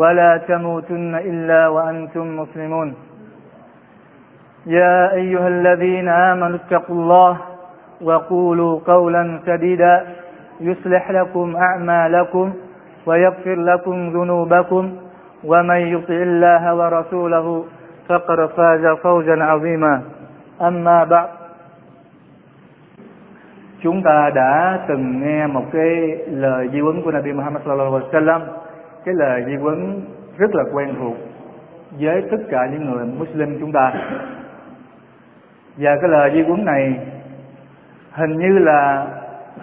ولا تموتن إلا وأنتم مسلمون. يا أيها الذين آمنوا اتقوا الله وقولوا قولا سديدا. يصلح لكم أعمالكم ويغفر لكم ذنوبكم. ومن يطع الله ورسوله فقد فاز فوزا عظيما. أما بعد. Chúng ta đã từng nghe một cái lời di huấn của Nabi Muhammad sallallahu alaihi wasallam. Cái lời di vấn rất là quen thuộc với tất cả những người Muslim chúng ta. Và cái lời di vấn này hình như là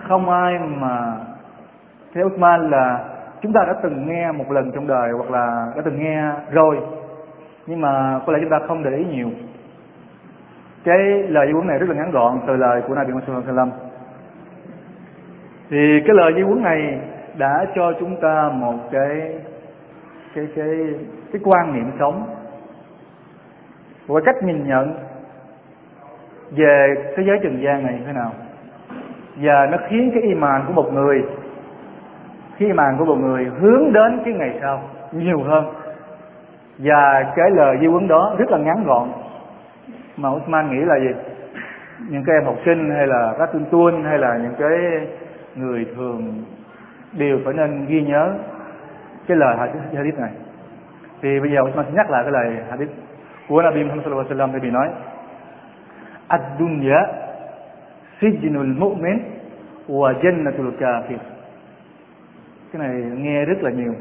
không ai mà theo Uthman là chúng ta đã từng nghe một lần trong đời hoặc là đã từng nghe rồi. Nhưng mà có lẽ chúng ta không để ý nhiều. Cái lời di huấn này rất là ngắn gọn từ lời của Nabi Muhammad sallallahu alaihi wasallam. Thì cái lời di huấn này đã cho chúng ta một cái cái cái cái quan niệm sống và cách nhìn nhận về thế giới trần gian này như thế nào. Và nó khiến cái iman của một người khi iman của một người hướng đến cái ngày sau nhiều hơn. Và cái lời di huấn đó rất là ngắn gọn. Mà Usman nghĩ là gì? Những cái em học sinh hay là các tuân tuân hay là những cái người thường đều phải nên ghi nhớ cái lời hadith này. Thì bây giờ Usman sẽ nhắc lại cái lời hadith của Nabi Muhammad sallallahu alaihi wasallam, thì nói, ad-dunya sijnul mu'min wa jannatul kafir. Cái này nghe rất là nhiều.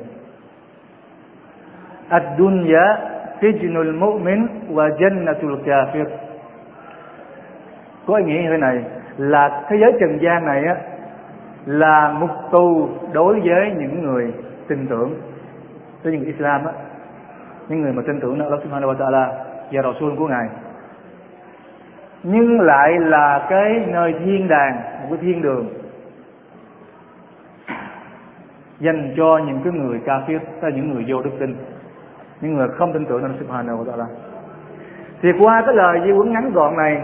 Ad-dunya sijnul mu'min wa jannatul kafir. Có ý nghĩa như thế này là thế giới trần gian này á là mục tu đối với những người tin tưởng. Với những Islam á, những người mà tin tưởng Allah Subhanahu wa Taala và Rasul của ngài, nhưng lại là cái nơi thiên đàng, một cái thiên đường, dành cho những cái người kafir là những người vô đức tin, những người không tin tưởng Allah Subhanahu wa Taala. Thì qua cái lời di huấn ngắn gọn này,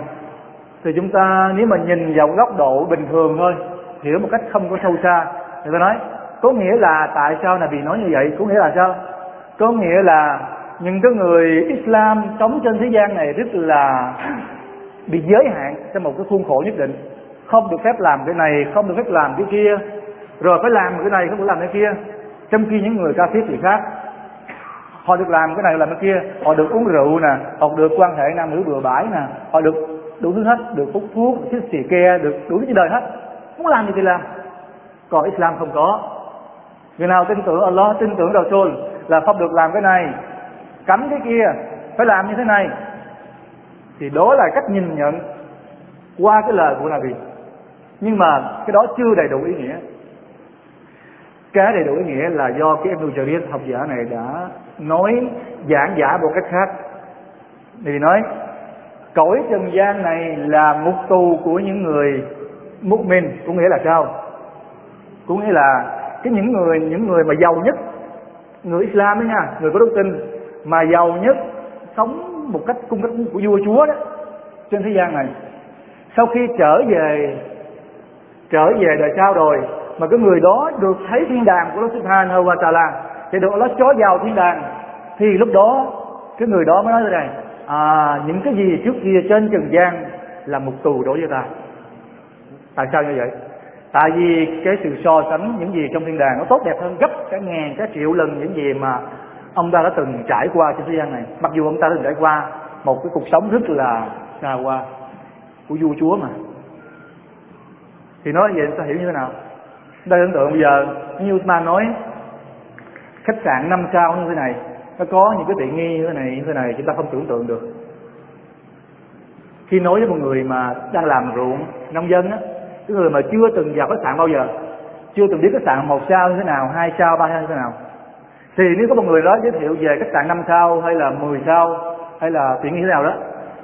thì chúng ta, nếu mà nhìn vào góc độ bình thường thôi hiểu một cách không có sâu xa. Người ta nói, có nghĩa là tại sao là bị nói như vậy? Có nghĩa là sao? Có nghĩa là những cái người Islam sống trên thế gian này rất là bị giới hạn trong một cái khuôn khổ nhất định. Không được phép làm cái này, không được phép làm cái kia. Rồi phải làm cái này, không được làm cái kia. Trong khi những người ca thiết thì khác. Họ được làm cái này, làm cái kia. Họ được uống rượu nè, họ được quan hệ nam nữ bừa bãi nè, họ được đủ thứ hết, được hút thuốc được xì ke, được đủ thứ đời hết muốn làm gì thì làm. Còn Islam không có. Người nào tin tưởng Allah, tin tưởng đầu Rasul là không được làm cái này, cấm cái kia, phải làm như thế này. Thì đó là cách nhìn nhận qua cái lời của Nabi. Nhưng mà cái đó chưa đầy đủ ý nghĩa. Cái đầy đủ ý nghĩa là do cái Ibn Jarir, học giả này đã nói giảng giả một cách khác. Thì nói, cõi trần gian này là ngục tù của những người mục cũng nghĩa là sao? Cũng nghĩa là cái những người những người mà giàu nhất, người Islam đấy nha, người có đức tin, mà giàu nhất sống một cách cung cách của vua chúa đó, trên thế gian này. Sau khi trở về trở về đời sau rồi, mà cái người đó được thấy thiên đàng của Allah Subhanahu wa Taala thì được Allah chó vào thiên đàng, thì lúc đó cái người đó mới nói thế này à những cái gì trước kia trên trần gian là một tù đối với ta tại sao như vậy? Tại vì cái sự so sánh những gì trong thiên đàng nó tốt đẹp hơn gấp cả ngàn cả triệu lần những gì mà ông ta đã từng trải qua trên thế gian này. Mặc dù ông ta đã từng trải qua một cái cuộc sống rất là xa hoa của vua chúa mà. Thì nói vậy ta hiểu như thế nào? Đây ấn tượng bây giờ, như Usman nói, khách sạn năm sao như thế này, nó có những cái tiện nghi như thế này, như thế này, chúng ta không tưởng tượng được. Khi nói với một người mà đang làm ruộng nông dân á cái người mà chưa từng vào khách sạn bao giờ, chưa từng biết khách sạn một sao như thế nào, hai sao, ba sao như thế nào. Thì nếu có một người đó giới thiệu về khách sạn năm sao, hay là 10 sao, hay là tiện như thế nào đó,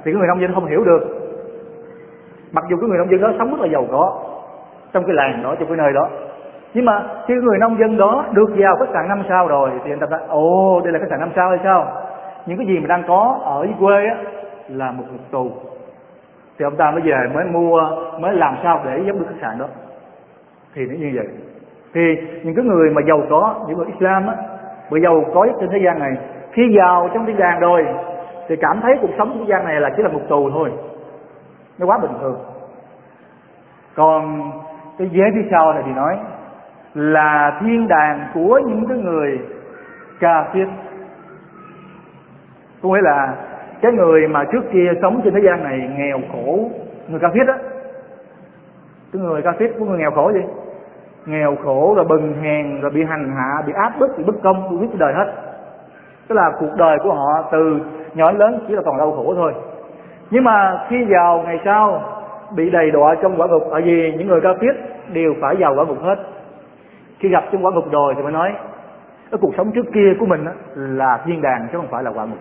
thì cái người nông dân không hiểu được. Mặc dù cái người nông dân đó sống rất là giàu có trong cái làng đó, trong cái nơi đó. Nhưng mà khi người nông dân đó được vào khách sạn năm sao rồi, thì anh ta nói ồ, đây là khách sạn năm sao hay sao? Những cái gì mà đang có ở quê á, là một ngục tù thì ông ta mới về, mới mua, mới làm sao để giống được khách sạn đó. Thì nó như vậy. Thì những cái người mà giàu có, những người Islam á người giàu có nhất trên thế gian này, khi vào trong thiên đàng rồi, thì cảm thấy cuộc sống thế gian này là chỉ là một tù thôi. Nó quá bình thường. Còn cái ghế phía sau này thì nói là thiên đàng của những cái người cà phiết có nghĩa là cái người mà trước kia sống trên thế gian này nghèo khổ, người ca thiết á. Cái người ca thiết của người nghèo khổ gì? Nghèo khổ rồi bần hèn rồi bị hành hạ, bị áp bức, bị bất công, bị biết đời hết. Tức là cuộc đời của họ từ nhỏ đến lớn chỉ là còn đau khổ thôi. Nhưng mà khi vào ngày sau, bị đầy đọa trong quả ngục, tại vì những người ca thiết đều phải vào quả ngục hết. Khi gặp trong quả ngục rồi thì mới nói, cái cuộc sống trước kia của mình là thiên đàng, chứ không phải là quả ngục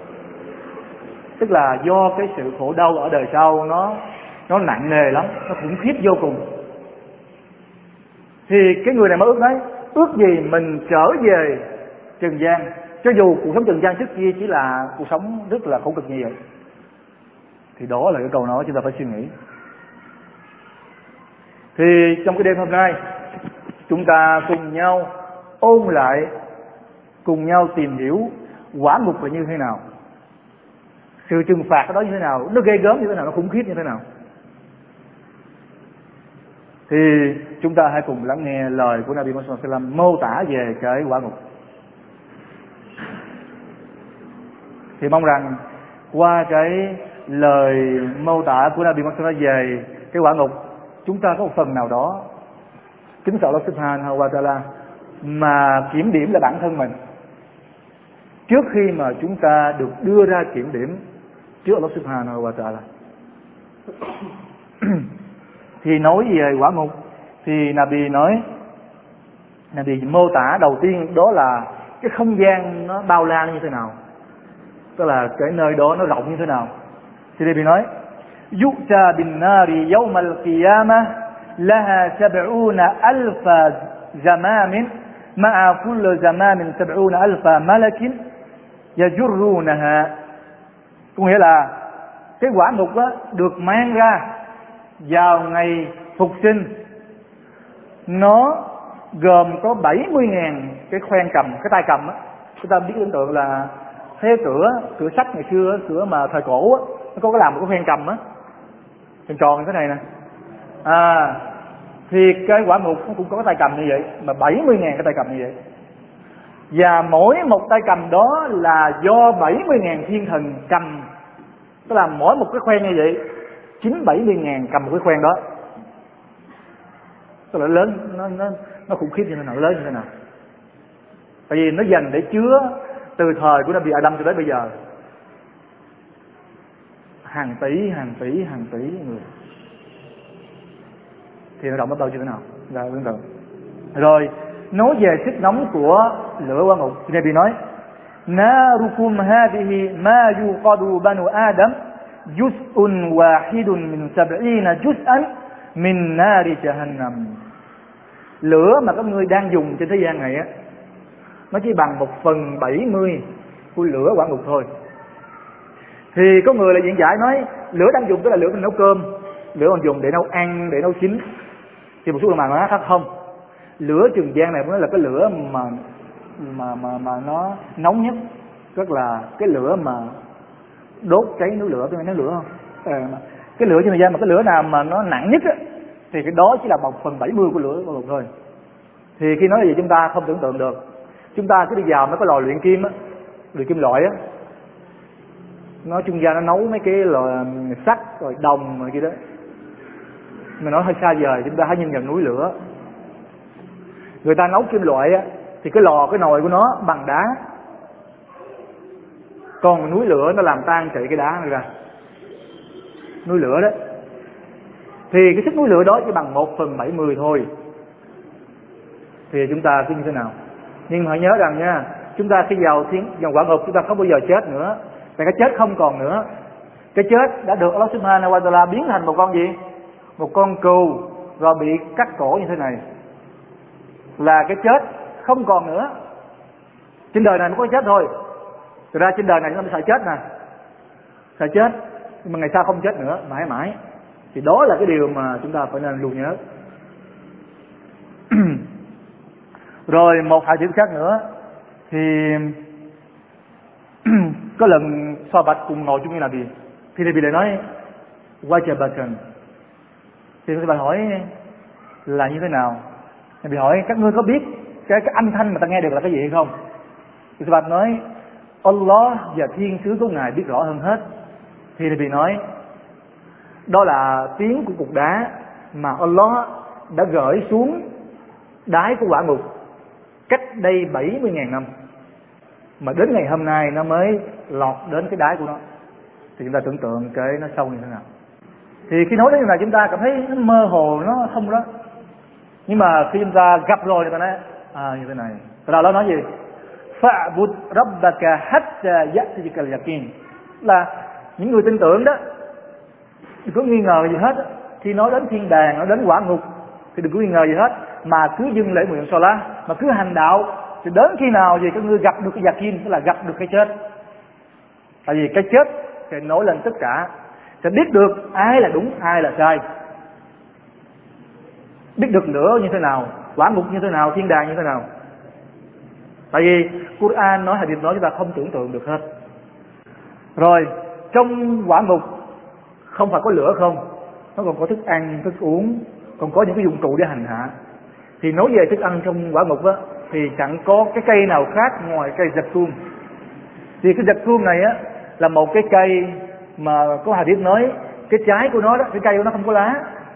tức là do cái sự khổ đau ở đời sau nó nó nặng nề lắm, nó khủng khiếp vô cùng. Thì cái người này mới ước đấy ước gì mình trở về trần gian. Cho dù cuộc sống trần gian trước kia chỉ là cuộc sống rất là khổ cực như vậy. Thì đó là cái câu nói chúng ta phải suy nghĩ. Thì trong cái đêm hôm nay, chúng ta cùng nhau ôn lại, cùng nhau tìm hiểu quả ngục là như thế nào sự trừng phạt đó như thế nào, nó ghê gớm như thế nào, nó khủng khiếp như thế nào? Thì chúng ta hãy cùng lắng nghe lời của Nabi Muhammad sallam mô tả về cái quả ngục. Thì mong rằng qua cái lời mô tả của Nabi Muhammad về cái quả ngục, chúng ta có một phần nào đó, kính sợ Allah subhanahu wa ta'ala, mà kiểm điểm là bản thân mình. Trước khi mà chúng ta được đưa ra kiểm điểm trước Allah subhanahu wa ta'ala thì nói về quả ngục thì Nabi nói, Nabi mô tả đầu tiên đó là cái không gian nó bao la như thế nào. Tức là cái nơi đó nó rộng như thế nào. Thì Nabi nói, yu'ta bin nari yawm al-qiyamah laha sab'una alfa zamamin ma'a kulli zamamin sab'una alfa malakin yajurrunaha có nghĩa là cái quả ngục đó được mang ra vào ngày phục sinh. Nó gồm có 70 ngàn cái khoen cầm, cái tay cầm á. Chúng ta biết tưởng tượng là thế cửa cửa sắt ngày xưa cửa mà thời cổ á, nó có cái làm một cái khoen cầm á. Tròn tròn như thế này nè. À thì cái quả ngục nó cũng có cái tay cầm như vậy, mà 70 ngàn cái tay cầm như vậy và mỗi một tay cầm đó là do 70 ngàn thiên thần cầm. Tức là mỗi một cái khoen như vậy chín bảy mươi ngàn cầm một cái khoen đó. Tức là lớn, nó nó nó khủng khiếp như thế nào, lớn như thế nào. Tại vì nó dành để chứa từ thời của Nabi Adam cho đến bây giờ. Hàng tỷ hàng tỷ hàng tỷ người. Thì nó động bắt đầu như thế nào? Là tương tự rồi nói về sức nóng của lửa qua ngục. Nabi nói narukum hadhihi ma yuqadu banu adam juz'un wahidun min sab'ina juz'an min nari jahannam. Lửa mà các ngươi đang dùng trên thế gian này á, nó chỉ bằng một phần bảy mươi của lửa quả ngục thôi. Thì có người là diễn giải nói, lửa đang dùng tức là lửa mình nấu cơm, lửa còn dùng để nấu ăn, để nấu chín. Thì một số người mà nói khác không lửa trường gian này mới là cái lửa mà mà mà mà nó nóng nhất. Rất là cái lửa mà đốt cháy núi lửa tôi nói lửa không? À, cái lửa Trường gian mà cái lửa nào mà nó nặng nhất á, thì cái đó chỉ là một phần bảy mươi của lửa của thôi. Thì khi nói gì chúng ta không tưởng tượng được. Chúng ta cứ đi vào mấy cái lò luyện kim á luyện kim loại á. Nó trung gian nó nấu mấy cái lò sắt rồi đồng rồi kia đó. Mình nói hơi xa vời chúng ta hãy nhìn vào núi lửa người ta nấu kim loại á, thì cái lò, cái nồi của nó bằng đá. Còn núi lửa nó làm tan chảy cái đá này ra. Núi lửa đó. Thì cái sức núi lửa đó chỉ bằng một phần bảy mươi thôi. Thì chúng ta cứ như thế nào? Nhưng mà hãy nhớ rằng nha, chúng ta khi vào thiên vào quả ngục, chúng ta không bao giờ chết nữa. Và cái chết không còn nữa. Cái chết đã được Allah Subhanahu wa Taala biến thành một con gì? Một con cừu rồi bị cắt cổ như thế này là cái chết không còn nữa. Trên đời này mới có chết thôi. Thực ra trên đời này chúng ta mới sợ chết nè. Sợ chết. Nhưng mà ngày sau không chết nữa, mãi mãi. Thì đó là cái điều mà chúng ta phải nên luôn nhớ. Rồi một hadith khác nữa. Thì có lần so bạch cùng ngồi chung như là gì thì bị lại nói wajabatan thì các bạn hỏi, là như thế nào? Nabi hỏi, các ngươi có biết cái cái âm thanh mà ta nghe được là cái gì hay không? Thì Bạch nói, Allah và thiên sứ của ngài biết rõ hơn hết. Thì Nabi nói, đó là tiếng của cục đá mà Allah đã gửi xuống đáy của quả ngục cách đây 70.000 năm. Mà đến ngày hôm nay nó mới lọt đến cái đáy của nó. Thì chúng ta tưởng tượng cái nó sâu như thế nào. Thì khi nói đến như này, chúng ta cảm thấy nó mơ hồ, nó không đó nhưng mà khi chúng ta gặp rồi thì ta nói à như thế này. Rồi đó nói gì? Fa'bud rabbaka hatta ya'tiyaka al-yaqin. Là những người tin tưởng đó, đừng có nghi ngờ gì hết. Khi nói đến thiên đàng, nói đến quả ngục, thì đừng có nghi ngờ gì hết. Mà cứ dừng lễ nguyện so lá mà cứ hành đạo, thì đến khi nào gì các ngươi gặp được cái yakin tức là gặp được cái chết. Tại vì cái chết sẽ nổi lên tất cả, sẽ biết được ai là đúng, ai là sai biết được nữa như thế nào, quả ngục như thế nào, thiên đàng như thế nào. Tại vì Quran nói, hadith nói chúng ta không tưởng tượng được hết. Rồi, trong quả ngục, không phải có lửa không? Nó còn có thức ăn, thức uống, còn có những cái dụng cụ để hành hạ. Thì nói về thức ăn trong quả ngục á, thì chẳng có cái cây nào khác ngoài cây giật tuôn. Thì cái giật tuôn này á, là một cái cây mà có hadith nói, cái trái của nó đó, cái cây của nó không có lá,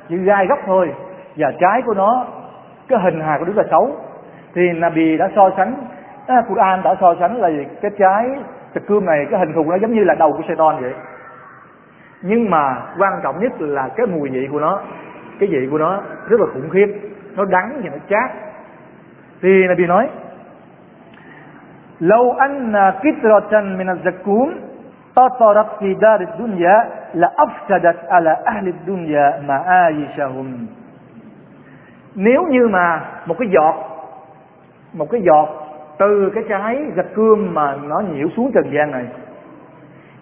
chỉ gai gốc thôi và trái của nó cái hình hài của Đức là xấu. Thì Nabi đã so sánh à, Quran đã so sánh là cái trái tịch cương này cái hình thù nó giống như là đầu của Satan vậy. Nhưng mà quan trọng nhất là cái mùi vị của nó cái vị của nó rất là khủng khiếp. Nó đắng và nó chát. Thì Nabi nói lâu anh kitratan min al-zakum tatarat fi dar dunya la afsadat ala ahli dunya ma'ayishahum nếu như mà một cái giọt, một cái giọt từ cái trái gạch cương mà nó nhiễu xuống trần gian này,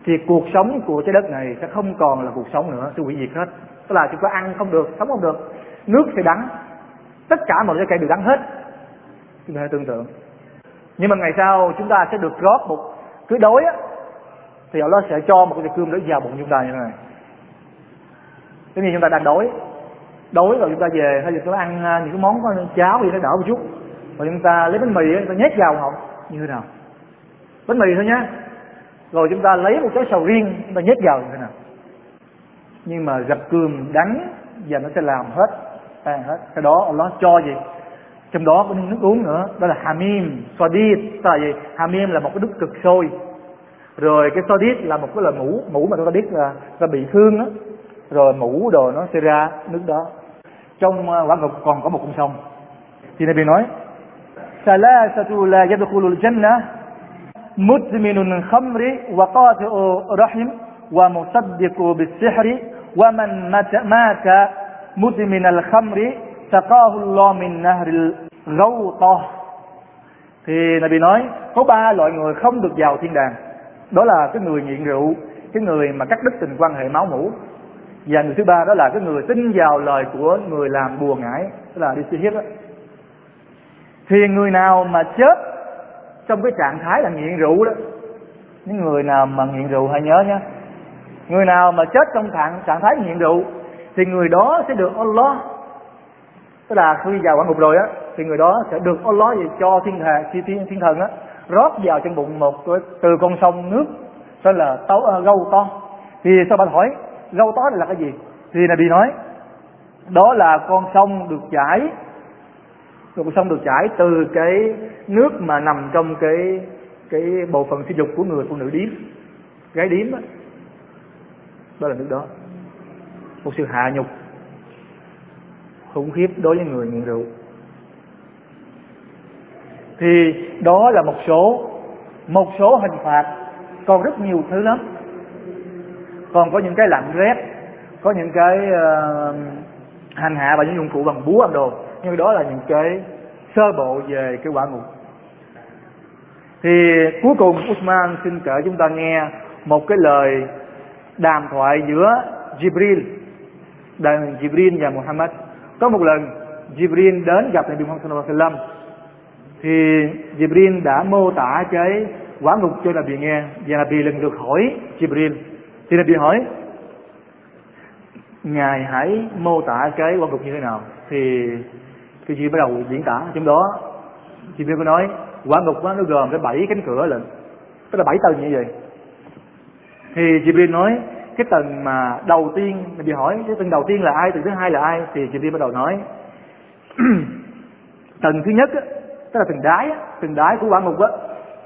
thì cuộc sống của trái đất này sẽ không còn là cuộc sống nữa sẽ hủy diệt hết. Tức là chúng ta ăn không được, sống không được. Nước sẽ đắng, tất cả mọi cái cây đều đắng hết. Chúng ta hãy tưởng tượng. Nhưng mà ngày sau chúng ta sẽ được rót một, cứ đói á, thì nó sẽ cho một cái cơm đó vào bụng chúng ta như thế này. Giống như chúng ta đang đói đói rồi chúng ta về, hay là chúng ta ăn à, những cái món có cháo gì nó đỡ một chút. Rồi chúng ta lấy bánh mì chúng ta nhét vào họng như thế nào? Bánh mì thôi nhá. Rồi chúng ta lấy một cái sầu riêng, chúng ta nhét vào như thế nào? Nhưng mà gặp cơm đắng và nó sẽ làm hết, tan hết. Cái đó nó cho gì? Trong đó có nước uống nữa, đó là hamim, sodit. Tức là gì? Hamim là một cái nước cực sôi. Rồi cái sodit là một cái loại mũ mũ mà chúng ta biết là, ta bị thương á. Rồi mũ đồ nó sẽ ra nước đó trong à, quả ngục còn có một con sông thì Nabi nói ثلاثة لا يدخل الجنة مدمن الخمر وقاطع رحم ومصدق بالسحر ومن مات مدمن الخمر سقاه الله من نهر الغوطة thì Nabi nói có ba loại người không được vào thiên đàng đó là cái người nghiện rượu cái người mà cắt đứt tình quan hệ máu mủ và người thứ ba đó là cái người tin vào lời của người làm bùa ngải tức là đi si hiếp đó. Thì người nào mà chết trong cái trạng thái là nghiện rượu đó những người nào mà nghiện rượu hãy nhớ nhé người nào mà chết trong trạng trạng thái nghiện rượu thì người đó sẽ được Allah tức là khi vào quả ngục rồi á thì người đó sẽ được Allah về cho thiên thần thiên, thiên thần á rót vào trong bụng một cái, từ con sông nước tên là tấu uh, à, gâu to. Thì sao bạn hỏi? Gâu to là cái gì? Thì là bị nói đó là con sông được chảy. Con sông được chảy từ cái nước mà nằm trong cái cái bộ phận sinh dục của người phụ nữ điếm. Gái điếm đó, đó là nước đó. Một sự hạ nhục khủng khiếp đối với người nghiện rượu. Thì đó là một số một số hình phạt. Còn rất nhiều thứ lắm còn có những cái lạnh rét có những cái uh, hành hạ và những dụng cụ bằng búa bằng đồ nhưng đó là những cái sơ bộ về cái quả ngục. Thì cuối cùng Usman xin kể chúng ta nghe một cái lời đàm thoại giữa Jibril đàn Jibril và Muhammad. Có một lần Jibril đến gặp Nabi Muhammad sallallahu alaihi wasallam thì Jibril đã mô tả cái quả ngục cho Nabi nghe và Nabi lần được hỏi Jibril thì Nabi hỏi ngài hãy mô tả cái quả cục như thế nào? Thì cái gì bắt đầu diễn tả trong đó. Jibril có nói quả ngục nó gồm cái bảy cánh cửa lận tức là bảy tầng như vậy. Thì chị Biên nói cái tầng mà đầu tiên mình bị hỏi cái tầng đầu tiên là ai tầng thứ hai là ai? Thì chị Biên bắt đầu nói tầng thứ nhất á, tức là tầng đáy á, tầng đáy của quả ngục á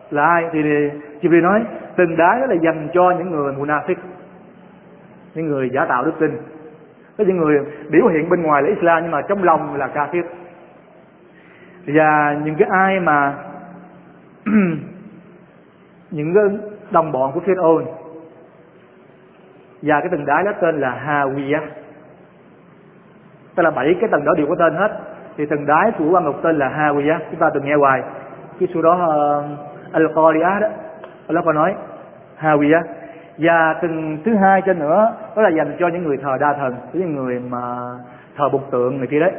là ai? Thì, thì Jibril nói tầng đáy đó là dành cho những người munafik những người giả tạo đức tin. Có những người biểu hiện bên ngoài là Islam nhưng mà trong lòng là kafir. Và những cái ai mà những cái đồng bọn của Pharaoh và cái tầng đáy đó tên là Hawiya tức là bảy cái tầng đó đều có tên hết. Thì tầng đáy của quan ngục tên là Hawiya chúng ta từng nghe hoài cái số đó uh, Al-Qari'ah đó. Allah có nói Hawiya và tầng thứ hai trên nữa đó là dành cho những người thờ đa thần những người mà thờ bục tượng người kia đấy.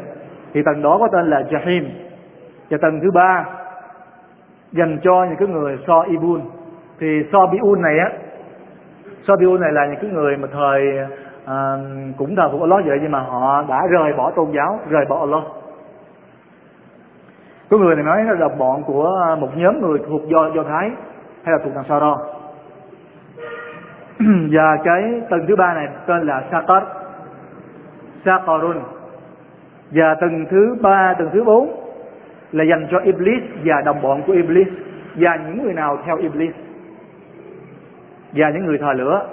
Thì tầng đó có tên là Jahim. Và tầng thứ ba dành cho những cái người so ibun thì so biun này á so biun này là những cái người mà thời à, cũng thờ phục Allah vậy nhưng mà họ đã rời bỏ tôn giáo rời bỏ Allah. Có người này nói là bọn của một nhóm người thuộc do do thái hay là thuộc thằng Saro và cái tầng thứ ba này tên là Sakar Sakarun và tầng thứ ba, tầng thứ bốn là dành cho Iblis và đồng bọn của Iblis và những người nào theo Iblis và những người thờ lửa.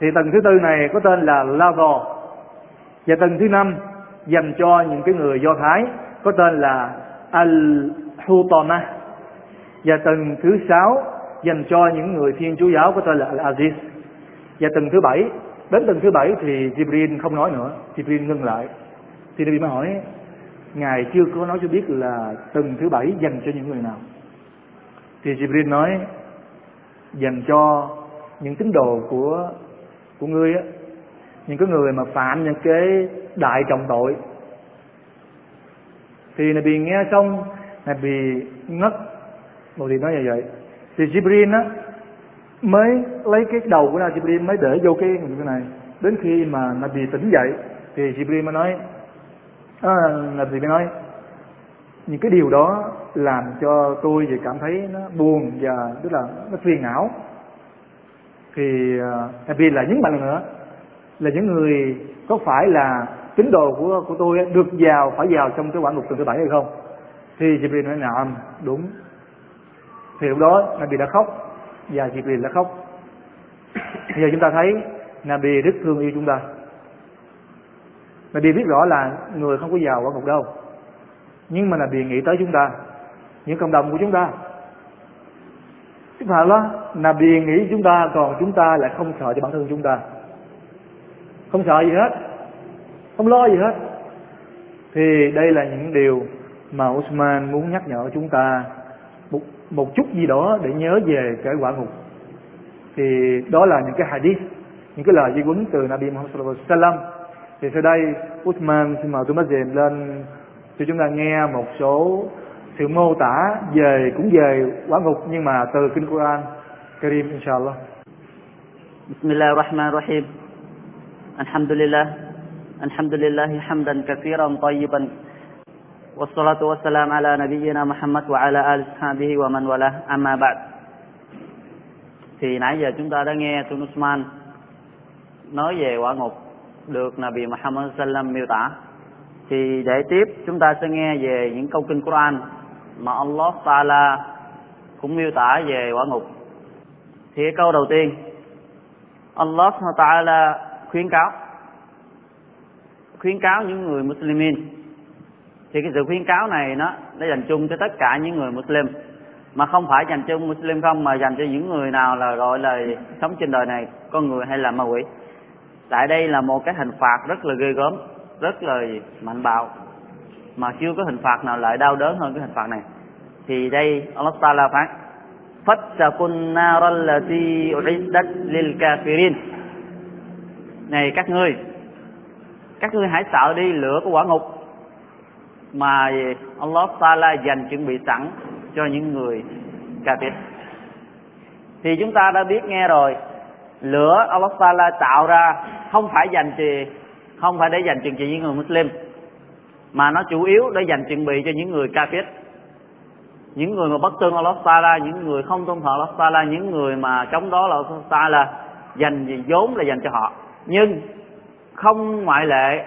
Thì tầng thứ tư này có tên là Lago và tầng thứ năm dành cho những cái người Do Thái có tên là Al-Hutama và tầng thứ sáu dành cho những người Thiên Chúa giáo có tên là Al-Aziz. Và tuần thứ bảy, đến tuần thứ bảy thì Jibril không nói nữa, Jibril ngưng lại. Thì Nabi mới hỏi, ngài chưa có nói cho biết là tuần thứ bảy dành cho những người nào? Thì Jibril nói, dành cho những tín đồ của của ngươi á, những cái người mà phạm những cái đại trọng tội. Thì Nabi nghe xong, Nabi ngất. Một thì nói như vậy thì Jibril á mới lấy cái đầu của Nabi Jibril mới để vô cái cái này. Đến khi mà Nabi tỉnh dậy thì Jibril mới nói à, Nabi mới nói những cái điều đó làm cho tôi thì cảm thấy nó buồn và tức là nó phiền não. Thì uh, Nabi lại nhấn mạnh nữa là những người có phải là tín đồ của của tôi được vào phải vào trong cái quả ngục tuần thứ bảy hay không? Thì Jibril nói nào đúng thì lúc đó Nabi đã khóc và Jibril đã khóc. Bây giờ chúng ta thấy Nabi rất thương yêu chúng ta. Nabi biết rõ là người không có giàu ở ngục đâu. Nhưng mà Nabi nghĩ tới chúng ta những cộng đồng của chúng ta. Tức là đó, Nabi nghĩ chúng ta còn chúng ta lại không sợ cho bản thân chúng ta. Không sợ gì hết. Không lo gì hết. Thì đây là những điều mà Usman muốn nhắc nhở chúng ta một, chút gì đó để nhớ về cái quả ngục. Thì đó là những cái hadith những cái lời di huấn từ Nabi Muhammad sallallahu alaihi wasallam. Thì sau đây Usman xin mời tôi mất dền lên cho chúng ta nghe một số sự mô tả về cũng về quả ngục nhưng mà từ kinh Quran Karim inshallah. Bismillahirrahmanirrahim. Alhamdulillah. Alhamdulillah hamdan kathiran tayyiban. Wassalatu wassalam والصلاة والسلام على نبينا محمد وعلى sahbihi wa ومن والاه أما بعد Thì nãy giờ chúng ta đã nghe Tuân Usman nói về quả ngục được Nabi Muhammad sallam miêu tả. Thì để tiếp chúng ta sẽ nghe về những câu kinh Quran mà Allah Taala cũng miêu tả về quả ngục. Thì cái câu đầu tiên, Allah Taala khuyến cáo khuyến cáo những người Muslimin thì cái sự khuyến cáo này nó nó dành chung cho tất cả những người Muslim. Mà không phải dành cho Muslim không, mà dành cho những người nào là gọi là sống trên đời này, con người hay là ma quỷ. Tại đây là một cái hình phạt rất là ghê gớm, rất là mạnh bạo, mà chưa có hình phạt nào lại đau đớn hơn cái hình phạt này. Thì đây, Allah Taala phán, fattaqun naral lati uiddat lil kafirin. Này các ngươi các ngươi hãy sợ đi lửa của quả ngục mà Allah Taala dành chuẩn bị sẵn cho những người kafir. Thì chúng ta đã biết nghe rồi, lửa Allah Taala tạo ra không phải dành cho, không phải để dành chuẩn bị những người Muslim, mà nó chủ yếu để dành chuẩn bị cho những người kafir. Những người mà bất tương Allah Taala, những người không tôn thờ Allah Taala, những người mà chống đó là Allah Taala dành gì vốn là dành cho họ. Nhưng không ngoại lệ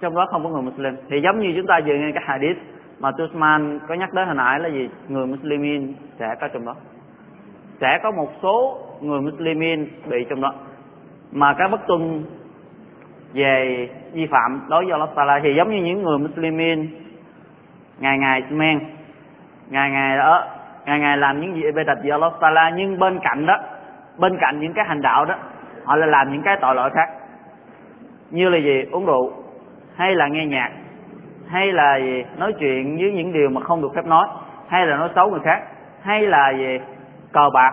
trong đó không có người Muslim. Thì giống như chúng ta vừa nghe cái hadith mà Tusman có nhắc đến hồi nãy là gì? Người Muslimin sẽ có trong đó. Sẽ có một số người Muslimin bị trong đó. Mà cái bất tuân về vi phạm đối với Allah Taala thì giống như những người Muslimin ngày ngày men, ngày ngày đó, ngày ngày làm những gì bê tập với Allah Taala, nhưng bên cạnh đó, bên cạnh những cái hành đạo đó, họ lại làm những cái tội lỗi khác. Như là gì? Uống rượu hay là nghe nhạc, hay là gì nói chuyện với những điều mà không được phép nói, hay là nói xấu người khác, hay là gì cờ bạc,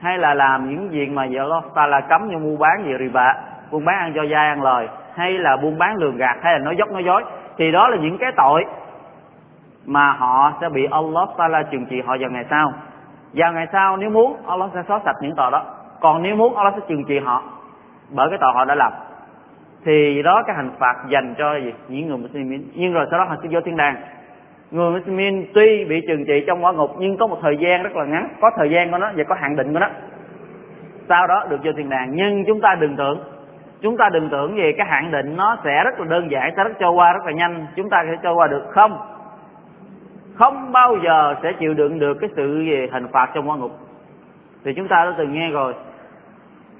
hay là làm những việc mà vợ Allah ta là cấm như mua bán gì riba buôn bán ăn cho dai ăn lời, hay là buôn bán lường gạt, hay là nói dốc nói dối, thì đó là những cái tội mà họ sẽ bị Allah Taala trừng trị họ vào ngày sau. Vào ngày sau nếu muốn, Allah sẽ xóa sạch những tội đó. Còn nếu muốn, Allah sẽ trừng trị họ bởi cái tội họ đã làm thì đó cái hành phạt dành cho gì? Những người Muslimin nhưng rồi sau đó họ sẽ vô thiên đàng người Muslimin tuy bị trừng trị trong quả ngục, nhưng có một thời gian rất là ngắn. Có thời gian của nó và có hạn định của nó. Sau đó được vô thiên đàng nhưng chúng ta đừng tưởng. Chúng ta đừng tưởng gì cái hạn định nó sẽ rất là đơn giản, sẽ rất trôi qua rất là nhanh. Chúng ta sẽ trôi qua được không? Không bao giờ sẽ chịu đựng được cái sự về hình phạt trong quả ngục. Thì chúng ta đã từng nghe rồi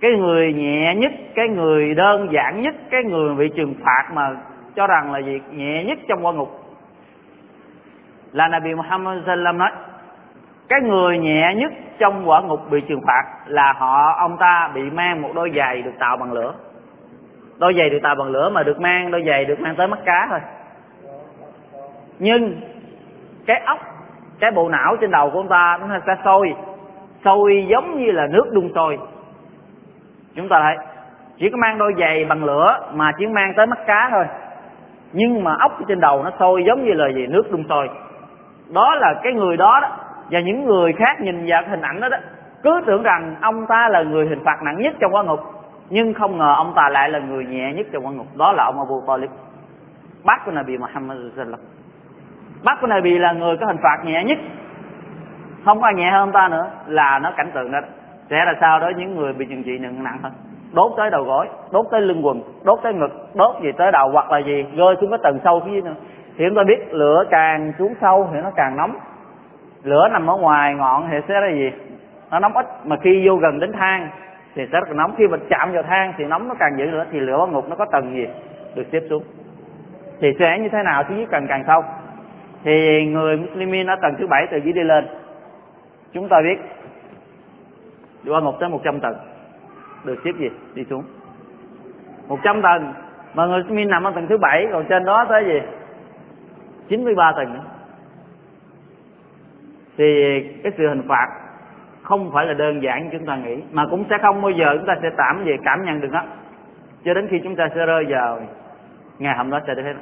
cái người nhẹ nhất, cái người đơn giản nhất, cái người bị trừng phạt mà cho rằng là gì nhẹ nhất trong quan ngục. Là Nabi Muhammad sallam nói, cái người nhẹ nhất trong quả ngục bị trừng phạt là họ, ông ta bị mang một đôi giày được tạo bằng lửa. Đôi giày được tạo bằng lửa mà được mang, đôi giày được mang tới mắt cá thôi. Nhưng cái ốc, cái bộ não trên đầu của ông ta nó sẽ sôi sôi giống như là nước đun sôi chúng ta thấy, chỉ có mang đôi giày bằng lửa mà chỉ mang tới mắt cá thôi. Nhưng mà ốc trên đầu nó sôi giống như là gì? Nước đun sôi. Đó là cái người đó đó, và những người khác nhìn vào hình ảnh đó đó, cứ tưởng rằng ông ta là người hình phạt nặng nhất trong quan ngục, nhưng không ngờ ông ta lại là người nhẹ nhất trong quan ngục. Đó là ông Abu Talib. Bác của Nabi Muhammad sallallahu bác của Nabi là người có hình phạt nhẹ nhất. Không ai nhẹ hơn ông ta nữa, là nó cảnh tượng đó sẽ là sao đó những người bị trừng trị nặng nặng hơn đốt tới đầu gối, đốt tới lưng quần, đốt tới ngực, đốt gì tới đầu hoặc là gì, rơi xuống cái tầng sâu phía dưới nữa. Thì chúng ta biết lửa càng xuống sâu thì nó càng nóng. Lửa nằm ở ngoài ngọn thì sẽ là gì? Nó nóng ít, mà khi vô gần đến than thì sẽ rất là nóng. Khi mình chạm vào than thì nóng nó càng dữ nữa, thì lửa báo ngục nó có tầng gì? Được xếp xuống. Thì sẽ như thế nào? Thứ dưới càng càng sâu. Thì người Muslimin ở tầng thứ bảy từ dưới đi lên. Chúng ta biết qua một tới 100 tầng. Được xếp gì? Đi xuống. 100 tầng. Mà người Muslimin nằm ở tầng thứ bảy, còn trên đó tới gì? 93 tầng nữa. Thì cái sự hình phạt không phải là đơn giản như chúng ta nghĩ, mà cũng sẽ không bao giờ chúng ta sẽ tạm về cảm nhận được đó cho đến khi chúng ta sẽ rơi vào ngày hôm đó sẽ thấy hết.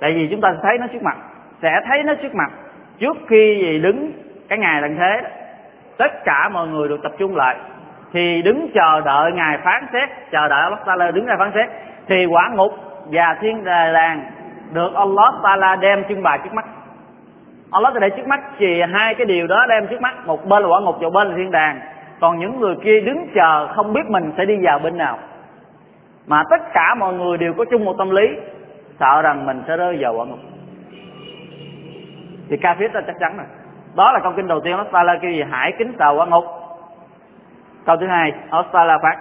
Tại vì chúng ta sẽ thấy nó trước mặt, sẽ thấy nó trước mặt trước khi gì đứng cái ngày tận thế đó tất cả mọi người được tập trung lại. Thì đứng chờ đợi ngài phán xét, chờ đợi Allah Taala đứng ra phán xét, thì quả ngục và thiên đàng làng được Allah Taala đem trưng bày trước mắt. Allah sẽ để trước mắt chỉ hai cái điều đó đem trước mắt, một bên là quả ngục một bên là thiên đàng. Còn những người kia đứng chờ không biết mình sẽ đi vào bên nào. Mà tất cả mọi người đều có chung một tâm lý, sợ rằng mình sẽ rơi vào quả ngục. Thì ca kafir là chắc chắn rồi đó là câu kinh đầu tiên Ostala kêu gì? Hãy kính sợ quả ngục câu thứ hai Allah phát.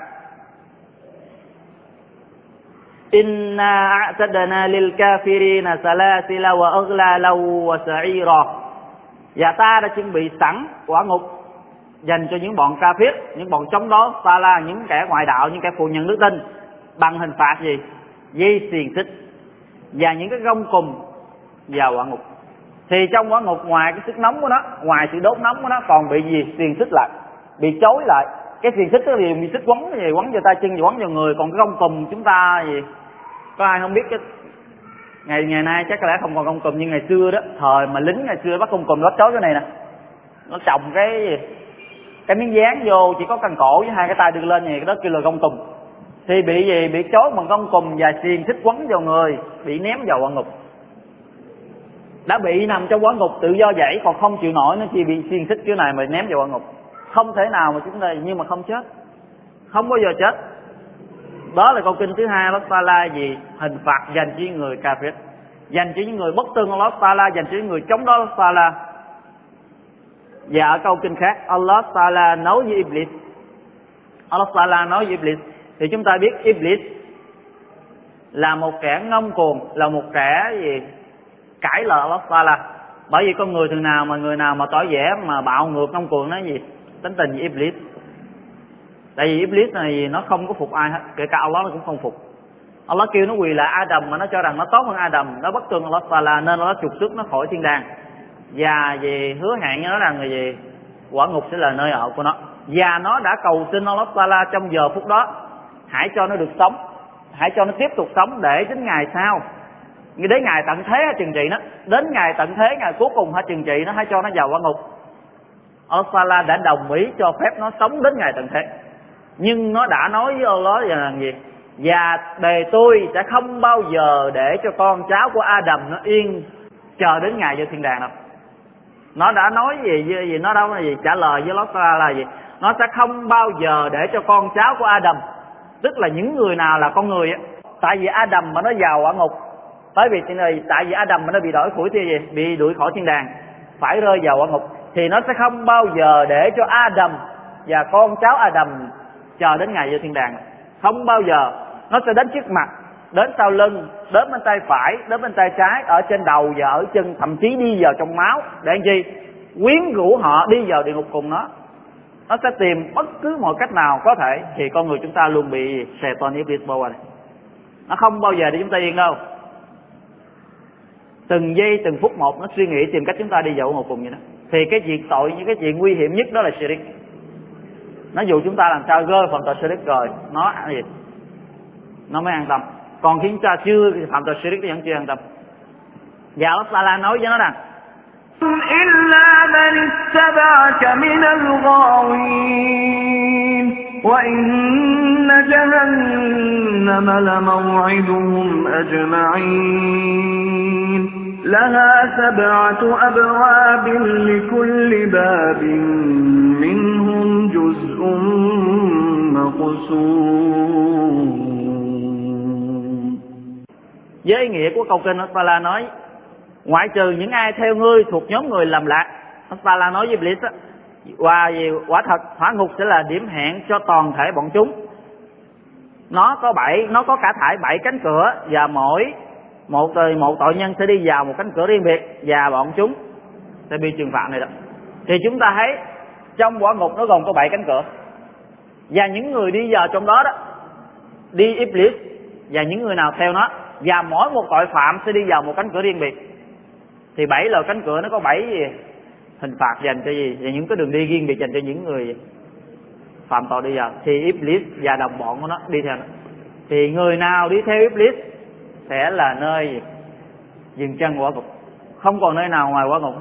Inna a'tadna lil kafirina salasila wa aghlala wa sa'ira. Và ta đã chuẩn bị sẵn quả ngục dành cho những bọn kafir, những bọn chống đối ta là những kẻ ngoại đạo, những kẻ phụ nhận đức tin bằng hình phạt gì? Dây xiềng xích và những cái gông cùng vào quả ngục thì trong quả ngục ngoài cái sức nóng của nó, ngoài sự đốt nóng của nó, còn bị gì? Xiềng xích lại, bị chối lại. Cái xiềng xích đó thì bị xích quấn cái gì? Quấn vào tay chân quấn vào người. Còn cái gông cùm chúng ta gì có ai không biết cái ngày ngày nay chắc có lẽ không còn gông cùm như ngày xưa đó. Thời mà lính ngày xưa bắt gông cùm nó chối cái này nè. Nó trồng cái gì? Cái miếng dán vô chỉ có cần cổ với hai cái tay đưa lên vậy, cái đó kêu là gông cùm. Thì bị gì? Bị chối bằng gông cùm và xiềng xích quấn vào người, bị ném vào quả ngục đã bị nằm trong quả ngục, tự do dãy còn không chịu nổi nó chỉ bị xiên xích kiểu này mà ném vào quả ngục. Không thể nào mà chúng ta, nhưng mà không chết. Không bao giờ chết. Đó là câu kinh thứ hai Allah la gì hình phạt dành cho những người kafir. Dành cho những người bất tương Allah la dành cho những người chống đó Allah la và ở câu kinh khác Allah Taala nói với Iblis. Allah Taala nói với Iblis. Thì chúng ta biết Iblis là một kẻ ngông cuồng, là một kẻ gì? Cãi lời Allah Taala bởi vì con người thường nào mà người nào mà tỏ vẻ mà bạo ngược ngông cuồng nó gì? Tính tình với Iblis. Tại vì Iblis này nó không có phục ai hết, kể cả Allah nó cũng không phục. Allah kêu nó quỳ lại Adam mà nó cho rằng nó tốt hơn Adam. Nó bất tương Allah Taala nên nó trục xuất nó khỏi thiên đàng. Và về hứa hẹn với nó rằng là gì? Quả ngục sẽ là nơi ở của nó. Và nó đã cầu xin Allah Taala trong giờ phút đó, hãy cho nó được sống, hãy cho nó tiếp tục sống để đến ngày sau đến ngày tận thế hay trừng trị nó đến ngày tận thế, ngày cuối cùng hay trừng trị nó hay cho nó vào quả ngục. Allah đã đồng ý cho phép nó sống đến ngày tận thế. Nhưng nó đã nói với Allah rằng gì? Và bề tôi sẽ không bao giờ để cho con cháu của Adam nó yên chờ đến ngày vô thiên đàng đâu. Nó đã nói gì gì nó đâu là gì trả lời với Allah là gì? Nó sẽ không bao giờ để cho con cháu của Adam, tức là những người nào là con người á, tại vì Adam mà nó vào quả ngục bởi vì tại vì Adam mà nó bị đổi khỏi thì gì? Bị đuổi khỏi thiên đàng, phải rơi vào quả ngục. Thì nó sẽ không bao giờ để cho Adam và con cháu Adam chờ đến ngày vô thiên đàng. Không bao giờ. Nó sẽ đến trước mặt, đến sau lưng, đến bên tay phải, đến bên tay trái, ở trên đầu và ở chân, thậm chí đi vào trong máu. Để làm gì quyến rũ họ đi vào địa ngục cùng nó. Nó sẽ tìm bất cứ mọi cách nào có thể. Thì con người chúng ta luôn bị xè toàn iblis bao này nó không bao giờ để chúng ta yên đâu từng giây, từng phút một, nó suy nghĩ tìm cách chúng ta đi vào một cùng vậy đó. Thì cái chuyện tội, những cái chuyện nguy hiểm nhất đó là shirik nó dù chúng ta làm sao gơ phạm tội shirik rồi, nó gì? Nó mới an tâm. Còn khi chúng ta chưa phạm tội shirik thì vẫn chưa an tâm. Và Allah Taala nói với nó rằng إلا من اتبعك من الغاوين. وإن جهنم لموعدهم أجمعين. لها سبعة أبواب لكل باب منهم جزء مقسوم. Với nghĩa của câu kinh Allah nói ngoại trừ những ai theo ngươi thuộc nhóm người làm lạc là nói với Iblis á và vì quả thật, hỏa ngục sẽ là điểm hẹn cho toàn thể bọn chúng. Nó có bảy, nó có cả thải bảy cánh cửa và mỗi, một một tội nhân sẽ đi vào một cánh cửa riêng biệt và bọn chúng sẽ bị trừng phạt này đó. Thì chúng ta thấy trong quả ngục nó gồm có bảy cánh cửa. Và những người đi vào trong đó đó, đi Iblis và những người nào theo nó, và mỗi một tội phạm sẽ đi vào một cánh cửa riêng biệt thì bảy là cánh cửa nó có bảy gì hình phạt dành cho gì và những cái đường đi riêng biệt dành cho những người phạm tội đi vào thì Iblis và đồng bọn của nó đi theo nó thì người nào đi theo Iblis sẽ là nơi gì? dừng chân quả ngục không còn nơi nào ngoài quả ngục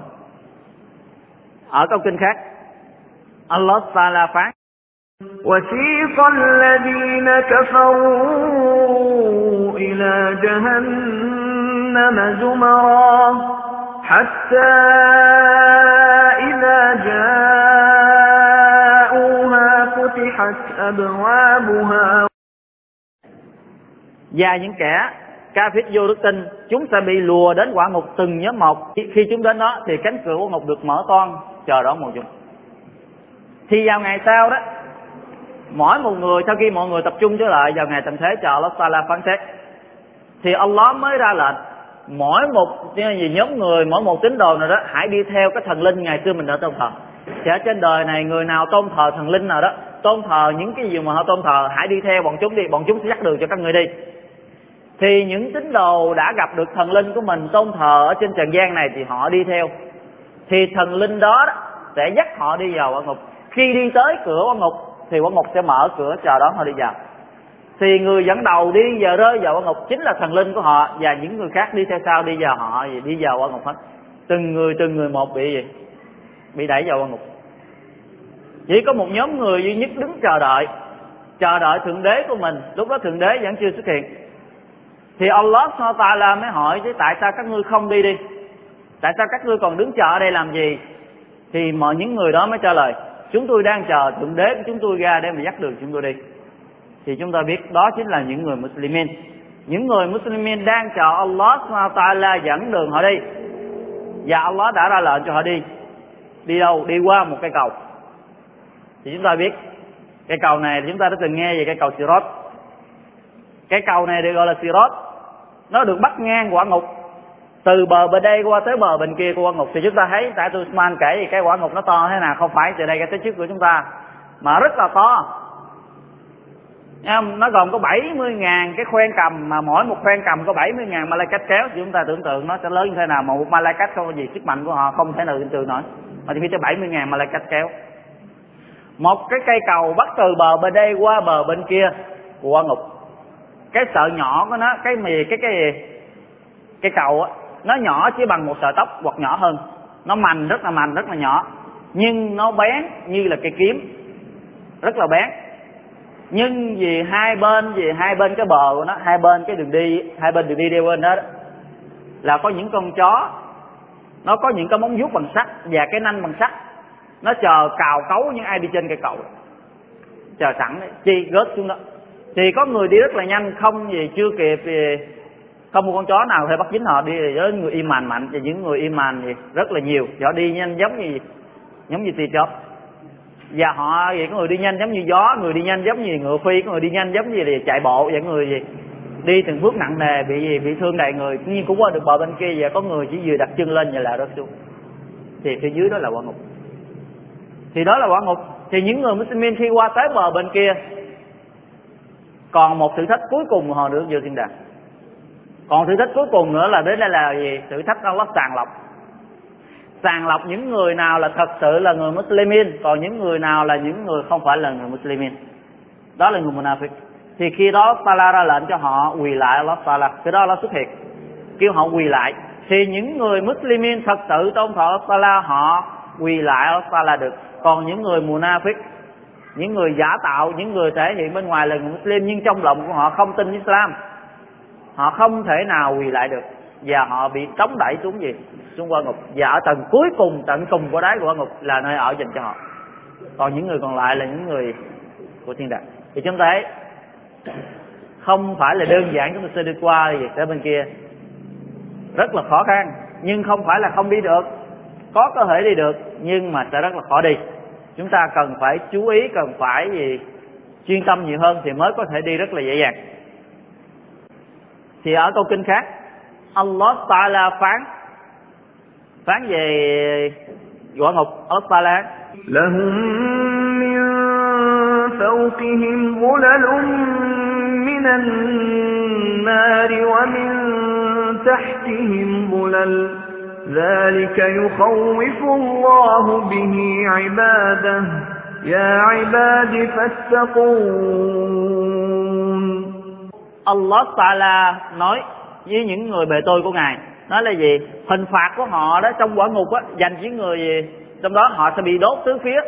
ở câu kinh khác Allah Taala phán وسيق الذين كفروا إلى جهنم زمرا حتى إذا جاءوها فتحت أبوابها và những kẻ ca phết vô đức tin chúng sẽ bị lùa đến quả ngục từng nhóm một khi chúng đến đó thì cánh cửa của ngục được mở toan chờ đón một chúng thì vào ngày sau đó mỗi một người sau khi mọi người tập trung trở lại vào ngày tận thế chờ Allah Taala phán xét thì Allah mới ra lệnh mỗi một nhóm người mỗi một tín đồ nào đó hãy đi theo cái thần linh ngày xưa mình đã tôn thờ. Thì ở trên đời này người nào tôn thờ thần linh nào đó tôn thờ những cái gì mà họ tôn thờ hãy đi theo bọn chúng đi bọn chúng sẽ dắt đường cho các người đi. Thì những tín đồ đã gặp được thần linh của mình tôn thờ ở trên trần gian này thì họ đi theo. Thì thần linh đó, đó sẽ dắt họ đi vào quả ngục. Khi đi tới cửa quả ngục thì quả ngục sẽ mở cửa chờ đón họ đi vào thì người dẫn đầu đi giờ rơi vào quả ngục chính là thần linh của họ và những người khác đi theo sau đi vào họ gì đi vào quả ngục hết. Từng người từng người một bị gì? Bị đẩy vào quả ngục. Chỉ có một nhóm người duy nhất đứng chờ đợi chờ đợi thượng đế của mình. Lúc đó thượng đế vẫn chưa xuất hiện. Thì Allah ta'ala mới hỏi, chứ tại sao các ngươi không đi đi? Tại sao các ngươi còn đứng chờ ở đây làm gì? Thì mọi những người đó mới trả lời, chúng tôi đang chờ thượng đế của chúng tôi ra để mà dắt đường chúng tôi đi thì chúng ta biết đó chính là những người Muslimin. Những người Muslimin đang chờ Allah ta'ala dẫn đường họ đi. Và Allah đã ra lệnh cho họ đi. Đi đâu? Đi qua một cây cầu. Thì chúng ta biết cây cầu này chúng ta đã từng nghe về cây cầu Sirat cây cầu này được gọi là Sirat nó được bắt ngang quả ngục. Từ bờ bên đây qua tới bờ bên kia của quả ngục. Thì chúng ta thấy tại tôi Usman kể thì cái quả ngục nó to thế nào. Không phải từ đây ra tới trước của chúng ta, mà rất là to nó gồm có 70 ngàn cái khoen cầm mà mỗi một khoen cầm có 70 ngàn malaikat kéo. Thì chúng ta tưởng tượng nó sẽ lớn như thế nào mà một malaikat không có gì sức mạnh của họ, không thể nào tưởng tượng nổi. Mà chỉ phải tới 70 ngàn malaikat kéo. Một cái cây cầu bắt từ bờ bên đây qua bờ bên kia của quả ngục. Cái sợi nhỏ của nó, cái mì, cái cái cái cầu á, nó nhỏ chỉ bằng một sợi tóc hoặc nhỏ hơn. Nó mành rất là mành rất là nhỏ. Nhưng nó bén như là cây kiếm. Rất là bén nhưng vì hai bên, vì hai bên cái bờ của nó, hai bên cái đường đi, hai bên đường đi đeo bên đó là có những con chó, nó có những cái móng vuốt bằng sắt và cái nanh bằng sắt. Nó chờ cào cấu những ai đi trên cây cầu. Chờ sẵn đấy, chi rớt xuống đó. Thì có người đi rất là nhanh, không gì, chưa kịp thì không một con chó nào thể bắt dính họ đi. Với người iman mạnh, và những người iman thì rất là nhiều. Họ đi nhanh giống như giống như tì chớp và họ vậy có người đi nhanh giống như gió, người đi nhanh giống như ngựa phi, có người đi nhanh giống như gì chạy bộ vậy người gì đi từng bước nặng nề, bị gì, bị thương đầy người. Nhưng cũng qua được bờ bên kia và có người chỉ vừa đặt chân lên và là rớt xuống. Thì phía dưới đó là quả ngục. Thì đó là quả ngục. Thì những người Muslimin khi qua tới bờ bên kia, còn một thử thách cuối cùng họ được vô thiên đàng. Còn thử thách cuối cùng nữa là đến đây là gì? Thử thách Allah sàng lọc sàng lọc những người nào là thật sự là người Muslimin, còn những người nào là những người không phải là người Muslimin. Đó là người Munafik thì khi đó Tala ra lệnh cho họ quỳ lại Allah Tala cái đó là xuất hiện, kêu họ quỳ lại. Thì những người Muslimin thật sự tôn thờ Allah Tala họ quỳ lại Allah Tala được. Còn những người Munafik những người giả tạo, những người thể hiện bên ngoài là người Muslim, nhưng trong lòng của họ không tin Islam, họ không thể nào quỳ lại được và họ bị tống đẩy xuống gì? Xuống qua ngục. Và ở tầng cuối cùng, tận cùng của đáy của qua ngục là nơi ở dành cho họ. Còn những người còn lại là những người của thiên đàng. Thì chúng ta thấy, không phải là đơn giản chúng ta sẽ đi qua gì tới bên kia. Rất là khó khăn, nhưng không phải là không đi được. Có cơ thể đi được, nhưng mà sẽ rất là khó đi. Chúng ta cần phải chú ý, cần phải gì? Chuyên tâm nhiều hơn thì mới có thể đi rất là dễ dàng. Thì ở câu kinh khác Allah Ta'ala phán phán về quả ngục. Allah Ta'ala لهم من فوقهم ظلل من النار ومن تحتهم ظلل. ذلك يخوف الله به عباده. يا عباد فاتقون. Allah Ta'ala nói với những người bề tôi của Ngài. Nói là gì? Hình phạt của họ đó, trong quả ngục á, dành những người gì? Trong đó họ sẽ bị đốt tứ phía.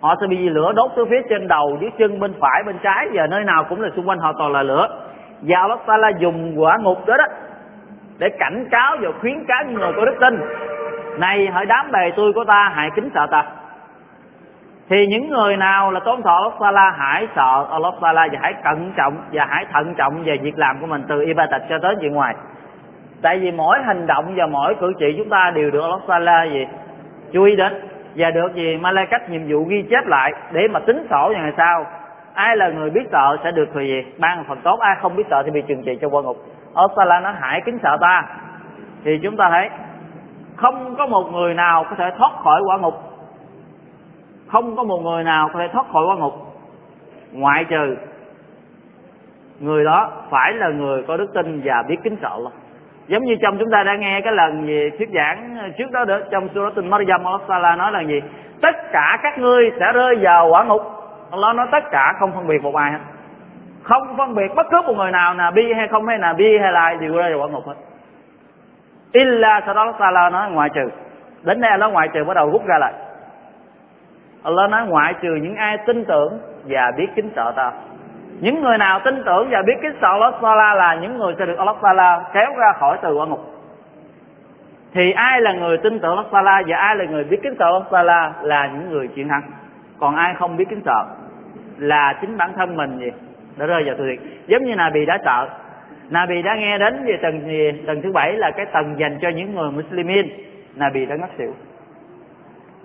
Họ sẽ bị lửa đốt tứ phía trên đầu, dưới chân, bên phải, bên trái, và nơi nào cũng là xung quanh họ toàn là lửa. Và Allah Ta'ala dùng quả ngục đó đó để cảnh cáo và khuyến cáo những người có đức tin này, hỡi đám bề tôi của ta, hãy kính sợ ta thì những người nào là tôn thọ Allah Ta'ala hãy sợ Allah Ta'ala và hãy cẩn trọng và hãy thận trọng về việc làm của mình từ ibadat cho tới chuyện ngoài. Tại vì mỗi hành động và mỗi cử chỉ chúng ta đều được Allah Ta'ala gì? Chú ý đến và được gì? Cách nhiệm vụ ghi chép lại để mà tính sổ vào ngày sau. Ai là người biết sợ sẽ được thì gì? Ban phần tốt, ai không biết sợ thì bị trừng trị cho quan ngục. Allah nó hãy kính sợ ta. Thì chúng ta thấy không có một người nào có thể thoát khỏi quả ngục không có một người nào có thể thoát khỏi quan ngục. Ngoại trừ người đó phải là người có đức tin và biết kính sợ Allah. Giống như trong chúng ta đã nghe cái lần gì thuyết giảng trước đó nữa trong surat Maryam, Allah nói là gì? Tất cả các ngươi sẽ rơi vào quả ngục. Allah nói tất cả, không phân biệt một ai hết. Không phân biệt bất cứ một người nào là bi hay không, hay là bi hay là đều rơi vào quả ngục hết. Illa, sau đó Allah nói ngoại trừ. Đến đây Allah ngoại trừ bắt đầu rút ra lại. Allah nói, ngoại trừ những ai tin tưởng và biết kính sợ ta. Những người nào tin tưởng và biết kính sợ Allah Taala là những người sẽ được Allah Taala kéo ra khỏi từ quả ngục. Thì ai là người tin tưởng Allah Taala và ai là người biết kính sợ Allah Taala là những người chiến thắng. Còn ai không biết kính sợ là chính bản thân mình gì? Đã rơi vào tuyệt giống như Nabi đã sợ. Nabi đã nghe đến về tầng gì? Tầng thứ bảy là cái tầng dành cho những người Muslimin. Nabi đã ngất xỉu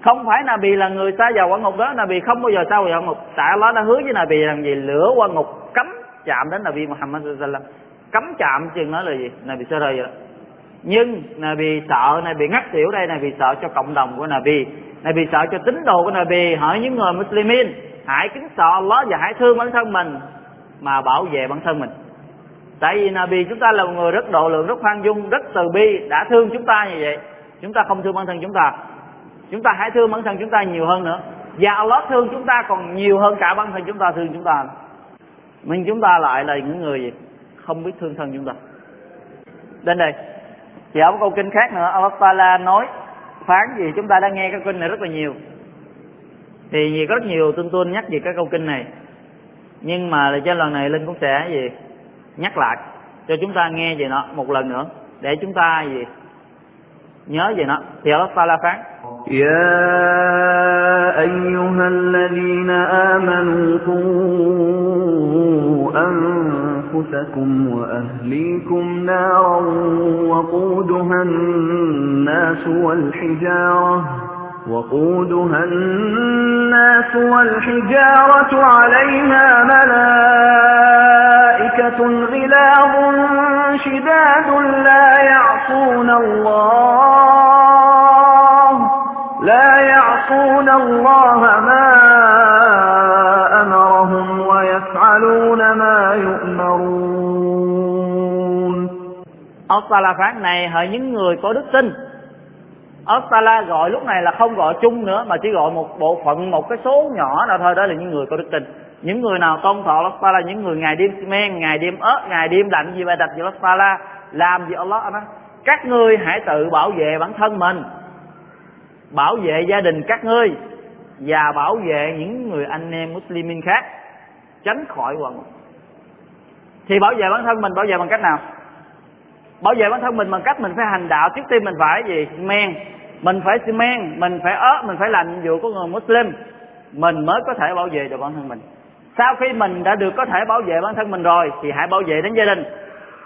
không phải Nabi là người xa vào quả ngục đó Nabi không bao giờ xa vào quả ngục. Tại Allah đã hứa với Nabi rằng gì? Lửa quả ngục cấm chạm đến Nabi Muhammad sallallahu cấm chạm chừng nói là gì? Nabi sẽ rơi vậy nhưng Nabi sợ, Nabi ngắt tiểu đây, Nabi sợ cho cộng đồng của Nabi. Nabi sợ cho tín đồ của Nabi. Hỏi những người Muslimin, hãy kính sợ Allah và hãy thương bản thân mình mà bảo vệ bản thân mình. Tại vì Nabi chúng ta là một người rất độ lượng, rất khoan dung, rất từ bi, đã thương chúng ta như vậy. Chúng ta không thương bản thân chúng ta chúng ta hãy thương bản thân chúng ta nhiều hơn nữa. Và Allah thương chúng ta còn nhiều hơn cả bản thân chúng ta, thương chúng ta. Nhưng chúng ta lại là những người gì không biết thương thân chúng ta. Đến đây. Thì ở một câu kinh khác nữa, Allah Taala nói, phán gì chúng ta đã nghe cái kinh này rất là nhiều. Thì có rất nhiều tương tuân nhắc về cái câu kinh này. Nhưng mà trên lần này linh cũng sẽ gì, nhắc lại, cho chúng ta nghe về nó một lần nữa, để chúng ta gì, nhớ về nó. Thì Allah Taala phán يا أيها الذين آمنوا قوا أنفسكم وأهليكم نارا وقودها الناس والحجارة وقودها الناس والحجارة عليها ملائكة غلاظ شداد لا يعصون الله لا يعصون الله ما أمرهم ويفعلون ما يؤمرون Allah phán này hỡi những người có đức tin Allah gọi lúc này là không gọi chung nữa mà chỉ gọi một bộ phận một cái số nhỏ nào thôi đó là những người có đức tin những người nào tôn thọ Allah Taala những người ngày đêm men ngày đêm ớt ngày đêm lạnh gì bài đặt gì Allah Taala làm gì Allah nói các ngươi hãy tự bảo vệ bản thân mình bảo vệ gia đình các ngươi và bảo vệ những người anh em Muslimin khác, tránh khỏi quần. Thì bảo vệ bản thân mình, bảo vệ bằng cách nào? Bảo vệ bản thân mình bằng cách mình phải hành đạo. Trước tiên mình phải gì? Men. Mình phải xi men, mình phải ớt, mình phải làm nhiệm vụ của người Muslim. Mình mới có thể bảo vệ được bản thân mình. Sau khi mình đã được có thể bảo vệ bản thân mình rồi, thì hãy bảo vệ đến gia đình.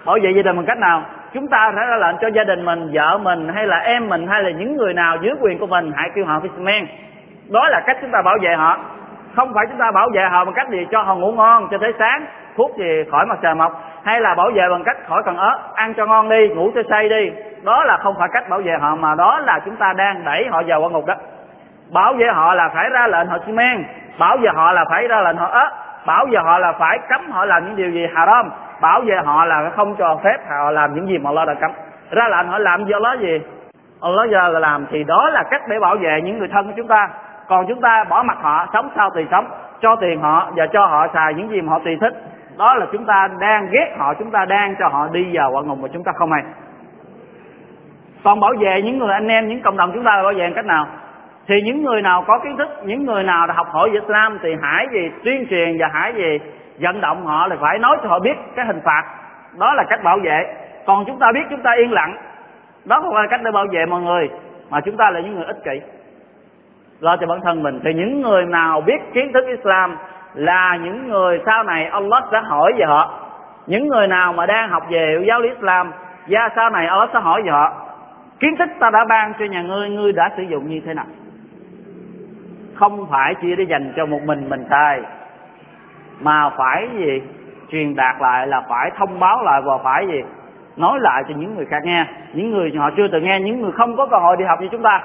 Bảo vệ gia đình bằng cách nào? Chúng ta phải ra lệnh cho gia đình mình, vợ mình, hay là em mình, hay là những người nào dưới quyền của mình, hãy kêu họ fisherman. Đó là cách chúng ta bảo vệ họ. Không phải chúng ta bảo vệ họ bằng cách gì cho họ ngủ ngon, cho tới sáng, thuốc gì khỏi mặt trời mọc, hay là bảo vệ bằng cách khỏi cần ớt, ăn cho ngon đi, ngủ cho say đi. Đó là không phải cách bảo vệ họ, mà đó là chúng ta đang đẩy họ vào quả ngục đó. Bảo vệ họ là phải ra lệnh họ xi men bảo vệ họ là phải ra lệnh họ ớt. Bảo vệ họ là phải cấm họ làm những điều gì haram bảo vệ họ là không cho phép, họ làm những gì mà Allah đã cấm. Ra lệnh họ làm do Allah gì? Allah giờ làm thì đó là cách để bảo vệ những người thân của chúng ta. Còn chúng ta bỏ mặt họ, sống sao tùy sống, cho tiền họ và cho họ xài những gì mà họ tùy thích. Đó là chúng ta đang ghét họ, chúng ta đang cho họ đi vào quả ngục mà chúng ta không hay. Còn bảo vệ những người anh em, những cộng đồng chúng ta là bảo vệ cách nào? Thì những người nào có kiến thức, những người nào đã học hỏi Việt Islam thì hãy gì tuyên truyền và hãy gì vận động họ là phải nói cho họ biết cái hình phạt. Đó là cách bảo vệ. Còn chúng ta biết chúng ta yên lặng. Đó không phải cách để bảo vệ mọi người, mà chúng ta là những người ích kỷ. Lo cho bản thân mình. Thì những người nào biết kiến thức Islam là những người sau này Allah sẽ hỏi về họ. Những người nào mà đang học về giáo lý Islam và sau này Allah sẽ hỏi về họ. Kiến thức ta đã ban cho nhà ngươi ngươi đã sử dụng như thế nào? Không phải chỉ để dành cho một mình mình sai mà phải gì? Truyền đạt lại là phải thông báo lại và phải gì? Nói lại cho những người khác nghe. Những người họ chưa từng nghe, những người không có cơ hội đi học như chúng ta.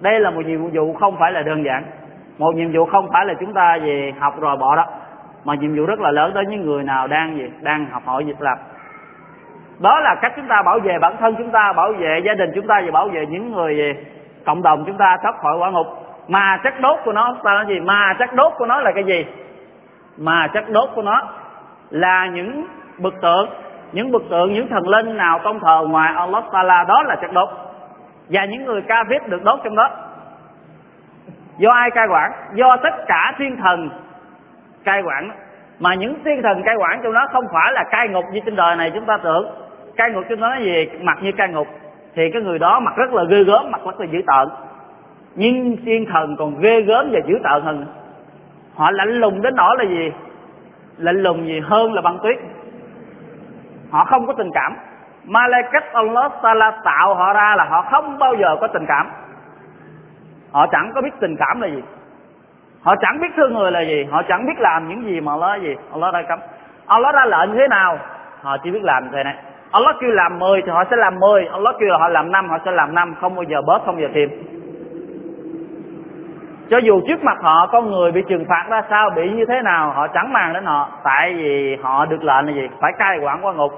Đây là một nhiệm vụ không phải là đơn giản. Một nhiệm vụ không phải là chúng ta về học rồi bỏ đó. Mà nhiệm vụ rất là lớn tới những người nào đang gì? Đang học hỏi việc làm. Đó là cách chúng ta bảo vệ bản thân chúng ta, bảo vệ gia đình chúng ta và bảo vệ những người gì? Cộng đồng chúng ta thoát khỏi quả ngục. Mà chất đốt của nó, ta nói gì? Mà chất đốt của nó là cái gì? Mà chất đốt của nó là những bực tượng, những bực tượng, những thần linh nào tôn thờ ngoài Allah Taala, đó là chất đốt. Và những người ca viết được đốt trong đó. Do ai cai quản? Do tất cả thiên thần cai quản. Mà những thiên thần cai quản trong đó không phải là cai ngục như trên đời này chúng ta tưởng. Cai ngục trong đó nói gì? Mặc như cai ngục. Thì cái người đó mặt rất là ghê gớm, mặt rất là dữ tợn. Nhưng thiên thần còn ghê gớm và dữ tợn hơn họ lạnh lùng đến nỗi là gì? Lạnh lùng gì hơn là băng tuyết. Họ không có tình cảm. Malaikat Allah Taala tạo họ ra là họ không bao giờ có tình cảm. Họ chẳng có biết tình cảm là gì. Họ chẳng biết thương người là gì. Họ chẳng biết làm những gì mà Allah gì? Allah đã cấm. Allah ra lệnh thế nào? Họ chỉ biết làm thế này. Allah kêu làm 10 thì họ sẽ làm 10 Allah kêu là họ làm năm, họ sẽ làm năm. Không bao giờ bớt, không bao giờ thêm cho dù trước mặt họ con người bị trừng phạt ra sao bị như thế nào, họ chẳng màng đến họ. Tại vì họ được lệnh là gì? Phải cai quản qua ngục.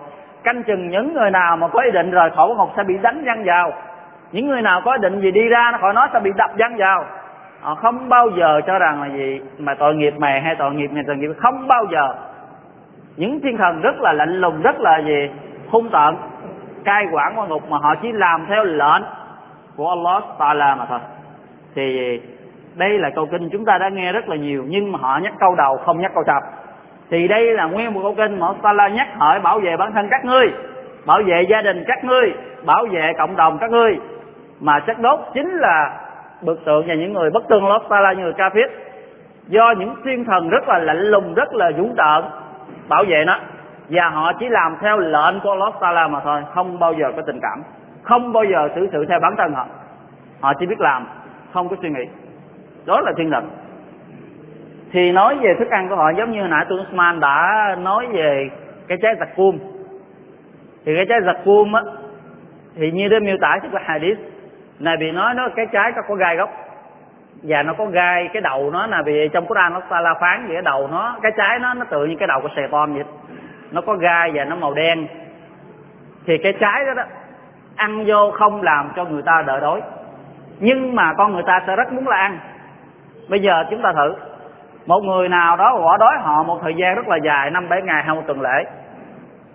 Canh chừng những người nào mà có ý định rời khỏi ngục sẽ bị đánh văng vào. Những người nào có ý định gì đi ra nó khỏi nói sẽ bị đập văng vào. Họ không bao giờ cho rằng là gì? Mà tội nghiệp mày hay tội nghiệp này tội nghiệp không bao giờ. Những thiên thần rất là lạnh lùng, rất là gì? Hung tợn. Cai quản qua ngục mà họ chỉ làm theo lệnh của Allah Taala mà thôi. Thì đây là câu kinh chúng ta đã nghe rất là nhiều, nhưng mà họ nhắc câu đầu không nhắc câu sau. Thì đây là nguyên một câu kinh mà Sala nhắc hỏi bảo vệ bản thân các ngươi, bảo vệ gia đình các ngươi, bảo vệ cộng đồng các ngươi. Mà chất đốt chính là bực tượng và những người bất tương lót ta như người kafir. Do những thiên thần rất là lạnh lùng, rất là dũng tợn bảo vệ nó. Và họ chỉ làm theo lệnh của Allah Sala mà thôi, không bao giờ có tình cảm, không bao giờ xử sự theo bản thân họ. Họ chỉ biết làm, không có suy nghĩ đó là thiên thần. Thì nói về thức ăn của họ, giống như hồi nãy tôi Usman đã nói về cái trái giặc cuông thì cái trái giặc cuông á, thì như đã miêu tả trong cái hadith, này bị nói nó cái trái nó có gai gốc và nó có gai, cái đầu nó là vì trong Quran nó ta la phán về cái đầu nó, cái trái nó nó tự như cái đầu của sài tôm vậy. Nó có gai và nó màu đen. Thì cái trái đó đó, ăn vô không làm cho người ta đỡ đói. Nhưng mà con người ta sẽ rất muốn là ăn bây giờ chúng ta thử. Một người nào đó bỏ đói họ một thời gian rất là dài, năm, bảy ngày hay một tuần lễ.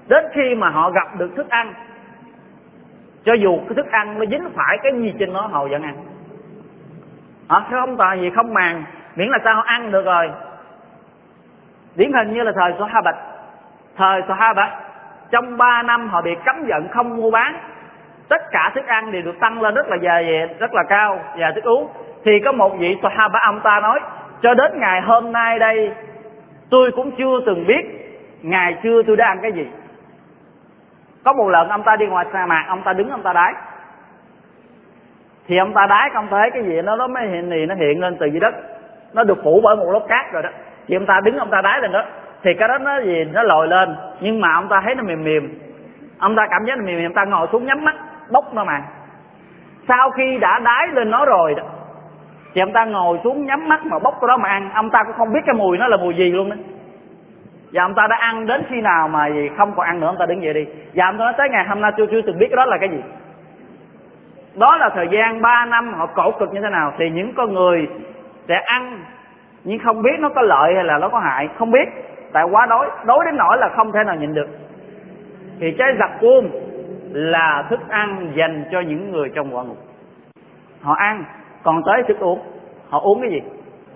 Đến khi mà họ gặp được thức ăn, cho dù cái thức ăn nó dính phải cái gì trên nó, họ vẫn ăn. Họ không tại gì? Không màng. Miễn là sao họ ăn được rồi. Điển hình như là thời Sahaba thời Sahaba trong 3 năm họ bị cấm giận không mua bán. Tất cả thức ăn đều được tăng lên rất là dài rất là cao và thức uống thì có một vị Sahaba ông ta nói, cho đến ngày hôm nay đây, tôi cũng chưa từng biết ngày trưa tôi đã ăn cái gì. Có một lần ông ta đi ngoài sa mạc, ông ta đứng, ông ta đái. Thì ông ta đái không thấy cái gì, nó nó mới hiện, thì nó hiện lên từ dưới đất. Nó được phủ bởi một lớp cát rồi đó. Thì ông ta đứng, ông ta đái lên đó. Thì cái đó nó gì, nó lồi lên. Nhưng mà ông ta thấy nó mềm mềm. Ông ta cảm giác nó mềm mềm, ông ta ngồi xuống nhắm mắt, bốc nó mà. Sau khi đã đái lên nó rồi đó thì ông ta ngồi xuống nhắm mắt mà bốc cái đó mà ăn. Ông ta cũng không biết cái mùi nó là mùi gì luôn đó. Và ông ta đã ăn đến khi nào mà gì không còn ăn nữa, ông ta đứng dậy đi. Và ông ta nói, tới ngày hôm nay chưa chưa từng biết cái đó là cái gì. Đó là thời gian 3 năm họ cổ cực như thế nào. Thì những con người sẽ ăn, nhưng không biết nó có lợi hay là nó có hại. Không biết. Tại quá đói. Đói đến nỗi là không thể nào nhịn được. Thì trái giặc cuông là thức ăn dành cho những người trong quả ngục. Họ ăn còn tới thức uống, họ uống cái gì?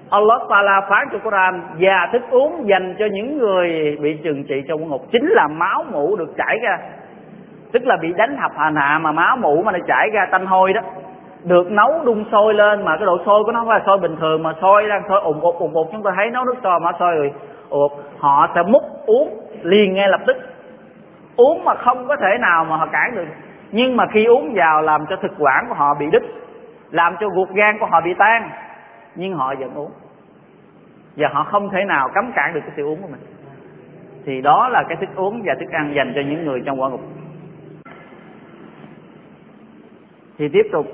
Allah Taala phán cho Quran và thức uống dành cho những người bị trừng trị trong ngục. Chính là máu mũ được chảy ra. Tức là bị đánh hập hành hạ mà máu mũ mà nó chảy ra tanh hôi đó. Được nấu đun sôi lên mà cái độ sôi của nó không phải sôi bình thường mà sôi đang sôi ủng ụt ủng ụt. Chúng ta thấy nấu nước sôi mà sôi rồi ụt. Họ sẽ múc uống liền ngay lập tức. Uống mà không có thể nào mà họ cản được. Nhưng mà khi uống vào làm cho thực quản của họ bị đứt làm cho ruột gan của họ bị tan. Nhưng họ vẫn uống. Và họ không thể nào cấm cản được cái sự uống của mình. Thì đó là cái thức uống và thức ăn dành cho những người trong quả ngục. Thì tiếp tục.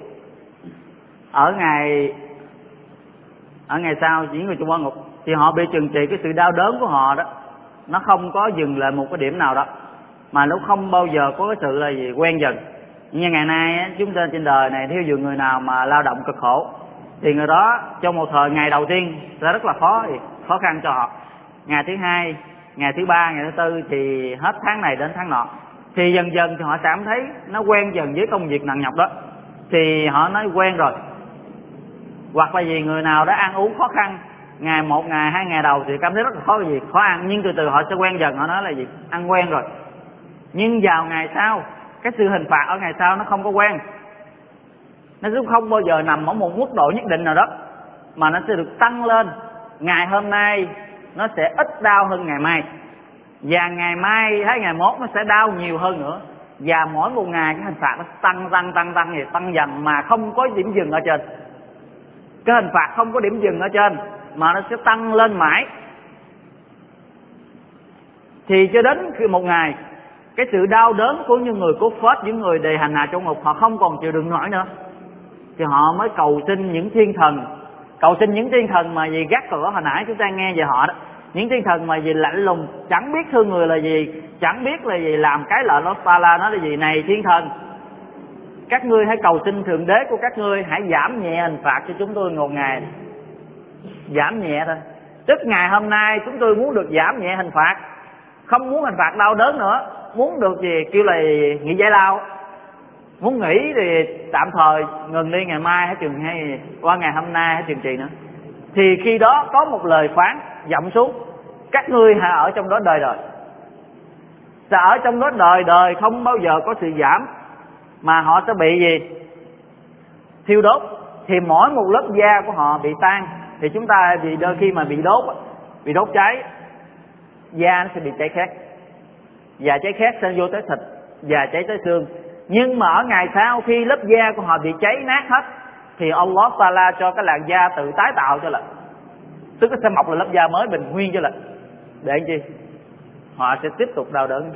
Ở ngày ở ngày sau, những người trong quả ngục, thì họ bị trừng trị cái sự đau đớn của họ đó. Nó không có dừng lại một cái điểm nào đó. Mà nó không bao giờ có cái sự là gì, quen dần như ngày nay chúng ta trên đời này thiếu dụ người nào mà lao động cực khổ, thì người đó trong một thời ngày đầu tiên sẽ rất là khó khó khăn cho họ. Ngày thứ hai, ngày thứ ba, ngày thứ tư thì hết tháng này đến tháng nọ, thì dần dần thì họ cảm thấy nó quen dần với công việc nặng nhọc đó. Thì họ nói quen rồi. Hoặc là vì người nào đó ăn uống khó khăn, ngày một, ngày hai, ngày đầu thì cảm thấy rất là khó gì khó ăn, nhưng từ từ họ sẽ quen dần. Họ nói là gì? Ăn quen rồi. Nhưng vào ngày sau cái sự hình phạt ở ngày sau nó không có quen nó cũng không bao giờ nằm ở một mức độ nhất định nào đó, mà nó sẽ được tăng lên. Ngày hôm nay, nó sẽ ít đau hơn ngày mai. Và ngày mai hay ngày mốt nó sẽ đau nhiều hơn nữa. Và mỗi một ngày cái hình phạt nó tăng tăng tăng tăng thì tăng dần mà không có điểm dừng ở trên. Cái hình phạt không có điểm dừng ở trên mà nó sẽ tăng lên mãi. Thì cho đến khi một ngày cái sự đau đớn của những người cốt phết, những người đề hành hạ trong ngục, họ không còn chịu đựng nổi nữa. Thì họ mới cầu xin những thiên thần. Cầu xin những thiên thần mà gì gác cửa hồi nãy chúng ta nghe về họ đó. Những thiên thần mà gì lạnh lùng, chẳng biết thương người là gì, chẳng biết là gì làm cái lợi nó la nó là gì. Này thiên thần, các ngươi hãy cầu xin thượng đế của các ngươi hãy giảm nhẹ hình phạt cho chúng tôi một ngày giảm nhẹ thôi. Tức ngày hôm nay chúng tôi muốn được giảm nhẹ hình phạt, không muốn hình phạt đau đớn nữa muốn được gì, kêu là nghỉ giải lao. Muốn nghỉ thì tạm thời, ngừng đi, ngày mai hay chừng hay qua ngày hôm nay hay chừng trì nữa. Thì khi đó có một lời phán dậm xuống, các ngươi hãy ở trong đó đời đời. Sẽ ở trong đó đời đời không bao giờ có sự giảm, mà họ sẽ bị gì? Thiêu đốt. Thì mỗi một lớp da của họ bị tan, thì chúng ta vì đôi khi mà bị đốt bị đốt cháy, da nó sẽ bị cháy khét và cháy khét sẽ vô tới thịt và cháy tới xương. Nhưng mà ở ngày sau khi lớp da của họ bị cháy nát hết, thì Allah Taala cho cái làn da tự tái tạo cho lại tức nó sẽ mọc là lớp da mới bình nguyên cho lại để làm chi? Họ sẽ tiếp tục đau đớn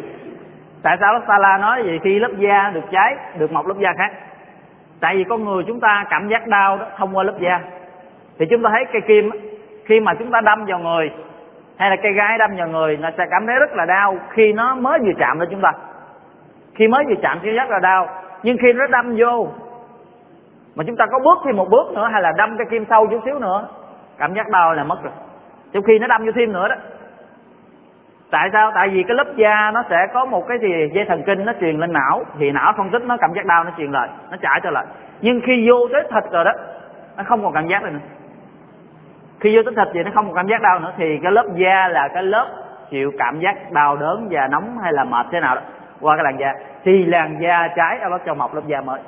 tại sao Allah Taala nói gì khi lớp da được cháy, được mọc lớp da khác. Tại vì con người chúng ta cảm giác đau đó, thông qua lớp da. Thì chúng ta thấy cây kim khi mà chúng ta đâm vào người hay là cây gái đâm vào người, nó sẽ cảm thấy rất là đau khi nó mới vừa chạm lên chúng ta. Khi mới vừa chạm thì rất là đau, nhưng khi nó đâm vô, mà chúng ta có bước thêm một bước nữa hay là đâm cái kim sâu chút xíu nữa, cảm giác đau là mất rồi. Trong khi nó đâm vô thêm nữa đó. Tại sao? Tại vì cái lớp da nó sẽ có một cái gì, dây thần kinh nó truyền lên não, thì não phân tích nó, cảm giác đau nó truyền lại, nó trả trở lại. Nhưng khi vô tới thịt rồi đó, nó không còn cảm giác rồi nữa khi vô tính thịt thì nó không còn cảm giác đau nữa, thì cái lớp da là cái lớp chịu cảm giác đau đớn và nóng hay là mệt thế nào đó, qua cái làn da. Thì làn da trái nó cho mọc lớp da mới.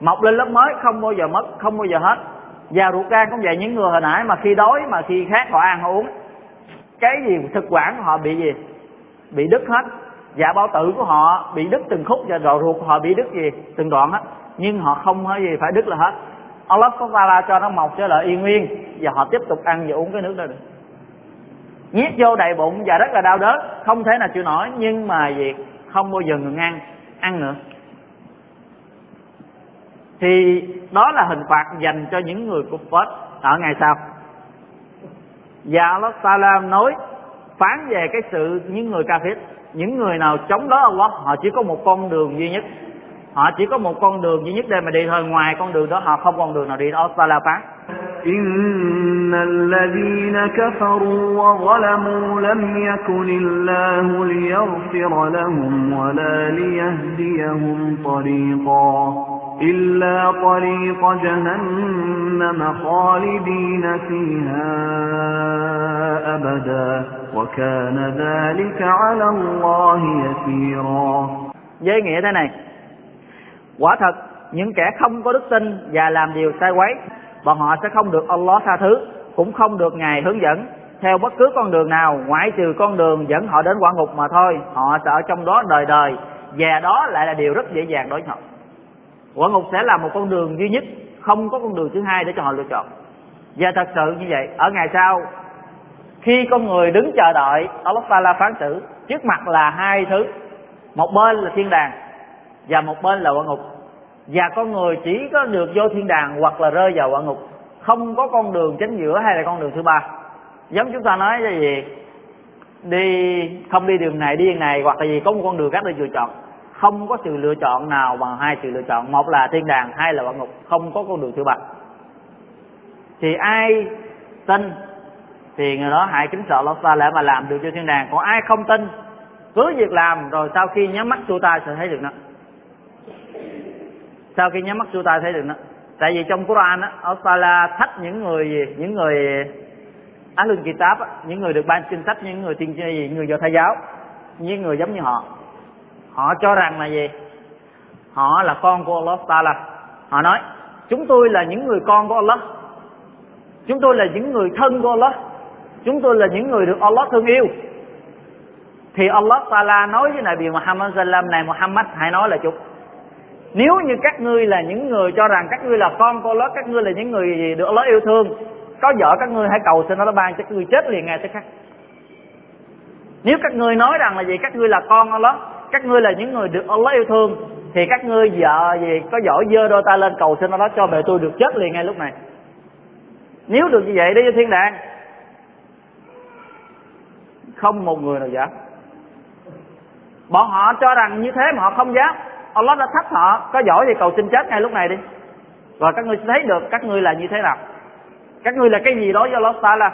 Mọc lên lớp mới, không bao giờ mất, không bao giờ hết. Và ruột gan cũng vậy, những người hồi nãy mà khi đói, mà khi khát họ ăn, họ uống, cái gì, thực quản của họ bị gì? Bị đứt hết. Dạ bao tử của họ bị đứt từng khúc và rồi ruột của họ bị đứt gì? Từng đoạn hết. Nhưng họ không có gì phải đứt là hết. Allah có ta la cho nó mọc trở lại yên nguyên, và họ tiếp tục ăn và uống cái nước đó được. Nhét vô đầy bụng và rất là đau đớn, không thể nào chịu nổi, nhưng mà việc không bao giờ ngừng ăn ăn nữa. Thì đó là hình phạt dành cho những người của Phật ở ngày sau. Và Allah Salam nói, phán về cái sự những người ca phết những người nào chống đối Allah, họ chỉ có một con đường duy nhất họ chỉ có một con đường duy nhất để mà đi thôi ngoài con đường đó họ không con đường nào đi đó Allah phán إن الذين كفروا وظلموا لم يكن الله ليغفر لهم ولا ليهديهم طريقا إلا طريق جهنم خالدين فيها أبدا وكان ذلك على الله يسيرا với nghĩa thế này quả thật, những kẻ không có đức tin và làm điều sai quấy, bọn họ sẽ không được Allah tha thứ, cũng không được ngài hướng dẫn. Theo bất cứ con đường nào, ngoại trừ con đường dẫn họ đến quả ngục mà thôi, họ sẽ ở trong đó đời đời, và đó lại là điều rất dễ dàng đối với họ quả ngục sẽ là một con đường duy nhất, không có con đường thứ hai để cho họ lựa chọn. Và thật sự như vậy, ở ngày sau, khi con người đứng chờ đợi, Allah Taala phán xử, trước mặt là hai thứ, một bên là thiên đàng và một bên là quả ngục và con người chỉ có được vô thiên đàng hoặc là rơi vào quả ngục. Không có con đường chính giữa hay là con đường thứ ba. Giống chúng ta nói cái gì? Đi, không đi đường này, đi đường này, hoặc là gì, có một con đường khác để lựa chọn. Không có sự lựa chọn nào bằng hai sự lựa chọn. Một là thiên đàng, hai là quả ngục. Không có con đường thứ ba. Thì ai tin? Thì người đó hãy kính sợ Allah ta lại mà làm được cho thiên đàng. Còn ai không tin? Cứ việc làm, rồi sau khi nhắm mắt xuôi tay sẽ thấy được nó sau khi nhắm mắt xuôi tay thấy được nó. Tại vì trong Quran á Allah thách những người gì? Những người Ahlul Kitab á, những người được ban kinh sách những người tiên gì người do thái giáo những người giống như họ. Họ cho rằng là gì? Họ là con của Allah Taala. Họ nói chúng tôi là những người con của Allah. Chúng tôi là những người thân của Allah. Chúng tôi là những người được Allah thương yêu. Thì Allah Taala nói với Nabi Muhammad sallam này Muhammad hãy nói là chúng nếu như các ngươi là những người cho rằng các ngươi là con cô lớp các ngươi là những người được Allah yêu thương, có vợ các ngươi hãy cầu xin nó ban cho các ngươi chết liền ngay tức khắc. Nếu các ngươi nói rằng là gì, các ngươi là con Allah các ngươi là những người được Allah yêu thương, thì các ngươi vợ gì có giỏi dơ đôi ta lên cầu xin Allah cho mẹ tôi được chết liền ngay lúc này. Nếu được như vậy đi, thiên đàng. Không một người nào dám. Bọn họ cho rằng như thế mà họ không dám. Allah đã thách họ. Có giỏi thì cầu xin chết ngay lúc này đi. Và các ngươi sẽ thấy được các ngươi là như thế nào. Các ngươi là cái gì đó do Allah Taala?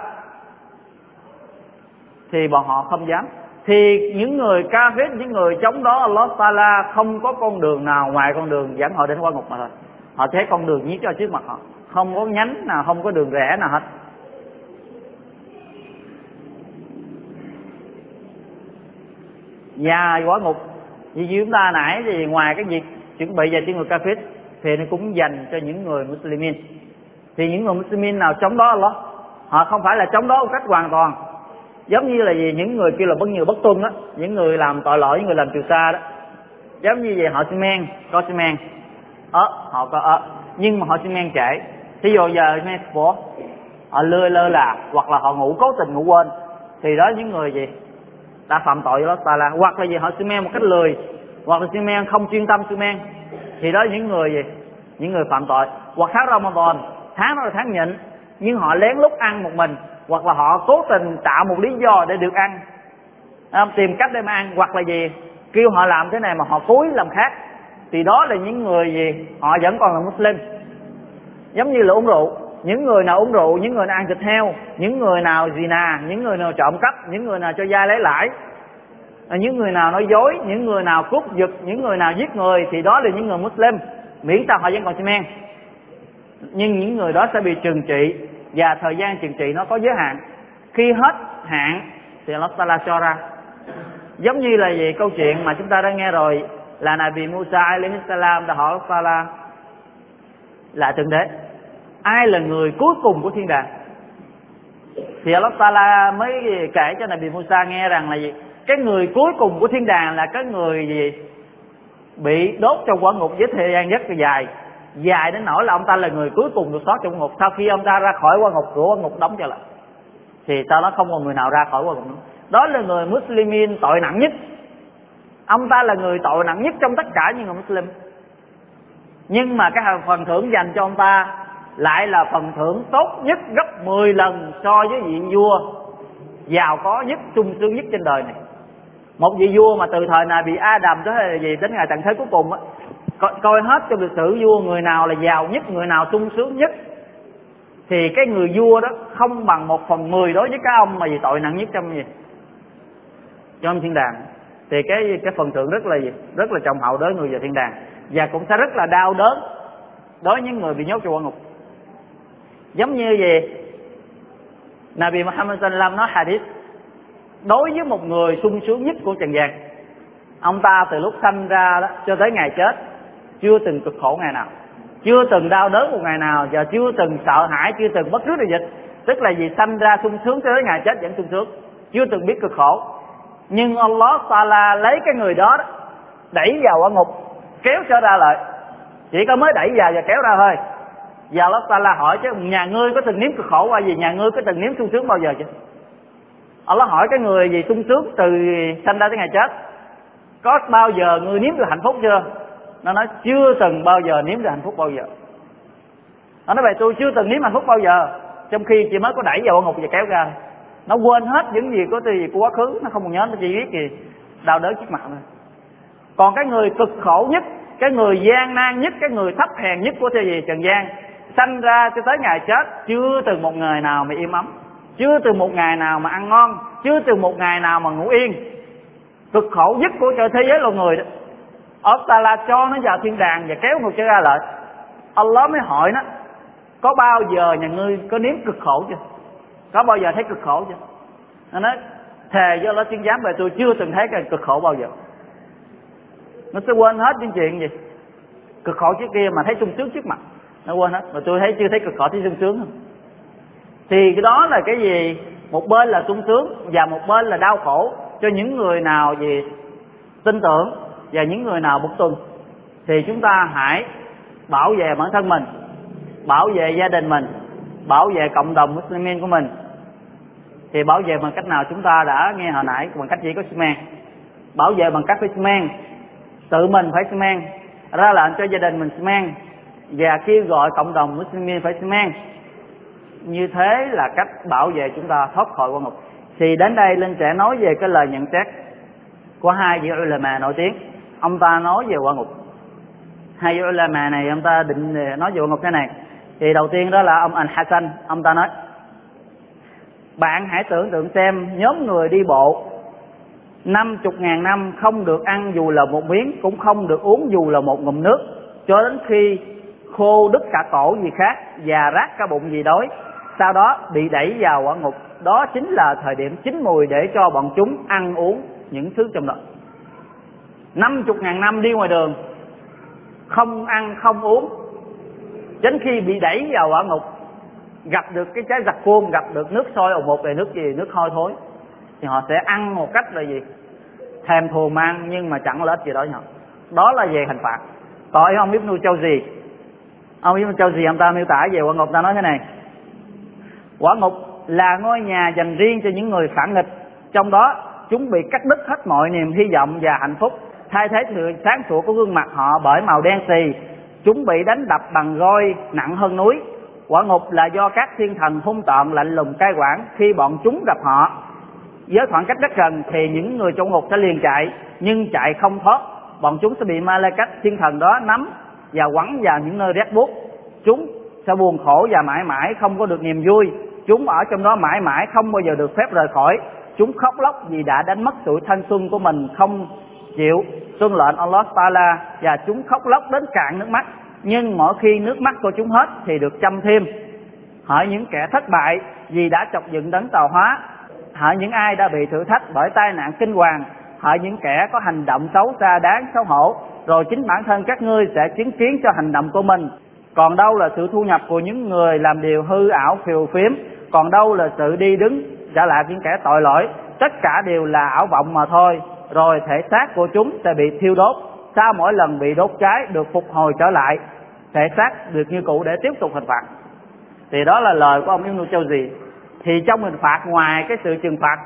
Thì bọn họ không dám. Thì những người ca phết những người chống đó Allah Taala không có con đường nào ngoài con đường dẫn họ đến qua ngục mà thôi. Họ thấy con đường nhiếp cho trước mặt họ. Không có nhánh nào, không có đường rẽ nào hết. Nhà quả ngục như chúng ta nãy thì ngoài cái việc chuẩn bị về cho người kafir, thì nó cũng dành cho những người muslimin. Thì những người muslimin nào chống đó Allah, họ không phải là chống đó một cách hoàn toàn. Giống như là gì, những người kia là bất nhiều bất tuân á, những người làm tội lỗi, những người làm trừ xa đó. Giống như vậy họ xi men, có xi men. Ớ, họ có ớ. Nhưng mà họ xi men trễ. Thí dụ giờ men phố họ lơ lơ là, hoặc là họ ngủ cố tình ngủ quên. Thì đó, những người gì? Đã phạm tội với là hoặc là gì, họ xi men một cách lười. Hoặc là xi men không chuyên tâm xi men thì đó những người gì? Những người phạm tội. Hoặc tháng Ramadan. Tháng đó là tháng nhịn. Nhưng họ lén lút ăn một mình. Hoặc là họ cố tình tạo một lý do để được ăn. Tìm cách để mà ăn. Hoặc là gì? Kêu họ làm thế này mà họ cúi làm khác. Thì đó là những người gì? Họ vẫn còn là Muslim. Giống như là uống rượu những người nào uống rượu, những người nào ăn thịt heo, những người nào gì nà, những người nào trộm cắp, những người nào cho vay lấy lãi, những người nào nói dối, những người nào cướp giật, những người nào giết người, thì đó là những người Muslim. Miễn sao họ vẫn còn xi men. Nhưng những người đó sẽ bị trừng trị, và thời gian trừng trị nó có giới hạn. Khi hết hạn, thì Allah Taala cho ra. Giống như là gì câu chuyện mà chúng ta đã nghe rồi, là Nabi Musa alaihi salam đã hỏi Allah Taala là thượng đế ai là người cuối cùng của thiên đàng? Thì Allah Taala mới kể cho Nabi Musa nghe rằng là gì? Cái người cuối cùng của thiên đàng là cái người gì? Bị đốt trong quả ngục với thời gian rất là dài. Dài đến nỗi là ông ta là người cuối cùng được thoát trong ngục. Sau khi ông ta ra khỏi quả ngục, cửa quả ngục đóng trở lại. Thì sau đó không còn người nào ra khỏi quả ngục nữa. Đó là người muslimin tội nặng nhất. Ông ta là người tội nặng nhất trong tất cả những người muslim. Nhưng mà cái phần thưởng dành cho ông ta lại là phần thưởng tốt nhất gấp 10 lần so với vị vua giàu có nhất sung sướng nhất trên đời này. Một vị vua mà từ thời này bị Adam tới gì đến ngày tận thế cuối cùng á coi, coi hết trong lịch sử vua người nào là giàu nhất người nào sung sướng nhất thì cái người vua đó không bằng một phần mười đối với cái ông mà vì tội nặng nhất trong gì? Trong thiên đàng. Thì cái cái phần thưởng rất là gì? Rất là trọng hậu đối người vào thiên đàng. Và cũng sẽ rất là đau đớn đối với những người bị nhốt trong quan ngục giống như gì? Nabi Muhammad sallam nói hadith, đối với một người sung sướng nhất của trần gian, ông ta từ lúc sanh ra đó cho tới ngày chết, chưa từng cực khổ ngày nào, chưa từng đau đớn một ngày nào, và chưa từng sợ hãi, chưa từng bất cứ điều dịch tức là vì sanh ra sung sướng cho tới ngày chết vẫn sung sướng, chưa từng biết cực khổ. Nhưng Allah Taala lấy cái người đó đẩy vào quả ngục, kéo trở ra lại. Chỉ có mới đẩy vào và kéo ra thôi và Allah Taala hỏi chứ, nhà ngươi có từng nếm cực khổ qua gì? Nhà ngươi có từng nếm sung sướng bao giờ chưa? Allah hỏi cái người gì sung sướng từ sanh ra tới ngày chết? Có bao giờ ngươi nếm được hạnh phúc chưa? Nó nói, chưa từng bao giờ nếm được hạnh phúc bao giờ. Nó nói, vậy tôi chưa từng nếm hạnh phúc bao giờ. Trong khi chị mới có đẩy vào ngục và kéo ra. Nó quên hết những gì có gì của quá khứ. Nó không còn nhớ, nó chỉ biết gì, đau đớn trước mặt thôi. Còn cái người cực khổ nhất, cái người gian nan nhất, cái người thấp hèn nhất của thế gì trần gian sanh ra cho tới ngày chết, chưa từng một ngày nào mà im ấm, chưa từng một ngày nào mà ăn ngon, chưa từng một ngày nào mà ngủ yên. Cực khổ nhất của trời thế giới loài người đó ông ta là cho nó vào thiên đàng và kéo ngược trở ra lại Allah mới hỏi nó, có bao giờ nhà ngươi có nếm cực khổ chưa? Có bao giờ thấy cực khổ chưa? Nó nói, thề do Allah tiên giám về tôi chưa từng thấy cái cực khổ bao giờ. Nó sẽ quên hết những chuyện gì, cực khổ trước kia mà thấy sung sướng trước mặt nó quên hết. Mà tôi thấy chưa thấy cực khổ thấy sung sướng không? Thì cái đó là cái gì? Một bên là sung sướng và một bên là đau khổ cho những người nào gì tin tưởng và những người nào bất tuân thì chúng ta hãy bảo vệ bản thân mình, bảo vệ gia đình mình, bảo vệ cộng đồng Muslimin của mình. Thì bảo vệ bằng cách nào? Chúng ta đã nghe hồi nãy bằng cách chỉ có xi men bảo vệ bằng cách phải xi men tự mình phải xi men ra lệnh cho gia đình mình xi men và kêu gọi cộng đồng Muslimin phải xi men như thế là cách bảo vệ chúng ta thoát khỏi quan ngục. Thì đến đây linh sẽ nói về cái lời nhận xét của hai vị ulama nổi tiếng. Ông ta nói về quan ngục. Hai vị ulama này, ông ta định ờ, nói về quan ngục thế này. Thì đầu tiên đó là ông anh Hassan ông ta nói, bạn hãy tưởng tượng xem nhóm người đi bộ năm chục ngàn năm không được ăn dù là một miếng, cũng không được uống dù là một ngụm nước, cho đến khi khô đứt cả cổ gì khác và rác cả bụng gì đói. Sau đó bị đẩy vào quả ngục. Đó chính là thời điểm chín mùi để cho bọn chúng ăn uống những thứ trong đó. Năm chục ngàn năm đi ngoài đường, không ăn, không uống. Đến khi bị đẩy vào quả ngục, gặp được cái trái giặc cuông, gặp được nước sôi ồn một về nước gì, nước hôi thối, thì họ sẽ ăn một cách là gì? Thèm thù mang, nhưng mà chẳng lợi ích gì đó nhau đó là về hình phạt. Tội không biết nuôi Châu gì ông Ibn Châu gì ông ta miêu tả về quả ngục, ta nói thế này. Quả ngục là ngôi nhà dành riêng cho những người phản nghịch. Trong đó, chúng bị cắt đứt hết mọi niềm hy vọng và hạnh phúc. Thay thế sự sáng sủa của gương mặt họ bởi màu đen xì. Chúng bị đánh đập bằng roi nặng hơn núi. Quả ngục là do các thiên thần hung tợn lạnh lùng cai quản khi bọn chúng gặp họ. Với khoảng cách rất gần thì những người trong ngục sẽ liền chạy, nhưng chạy không thoát. Bọn chúng sẽ bị ma lê cách thiên thần đó nắm và quẳng vào những nơi rét buốt. Chúng sẽ buồn khổ và mãi mãi không có được niềm vui. Chúng ở trong đó mãi mãi không bao giờ được phép rời khỏi. Chúng khóc lóc vì đã đánh mất tuổi thanh xuân của mình, không chịu tuân lệnh Allah Taala, và chúng khóc lóc đến cạn nước mắt. Nhưng mỗi khi nước mắt của chúng hết thì được chăm thêm. Hỏi những kẻ thất bại vì đã chọc dựng đấng tàu hóa. Hỏi những ai đã bị thử thách bởi tai nạn kinh hoàng. Hỏi những kẻ có hành động xấu xa đáng xấu hổ rồi chính bản thân các ngươi sẽ chứng kiến cho hành động của mình. Còn đâu là sự thu nhập của những người làm điều hư ảo phiều phiếm, còn đâu là sự đi đứng, trả lại những kẻ tội lỗi, tất cả đều là ảo vọng mà thôi. Rồi thể xác của chúng sẽ bị thiêu đốt, sau mỗi lần bị đốt cháy được phục hồi trở lại, thể xác được như cũ để tiếp tục hình phạt. Thì đó là lời của ông Ibn Châu gì thì trong hình phạt, ngoài cái sự trừng phạt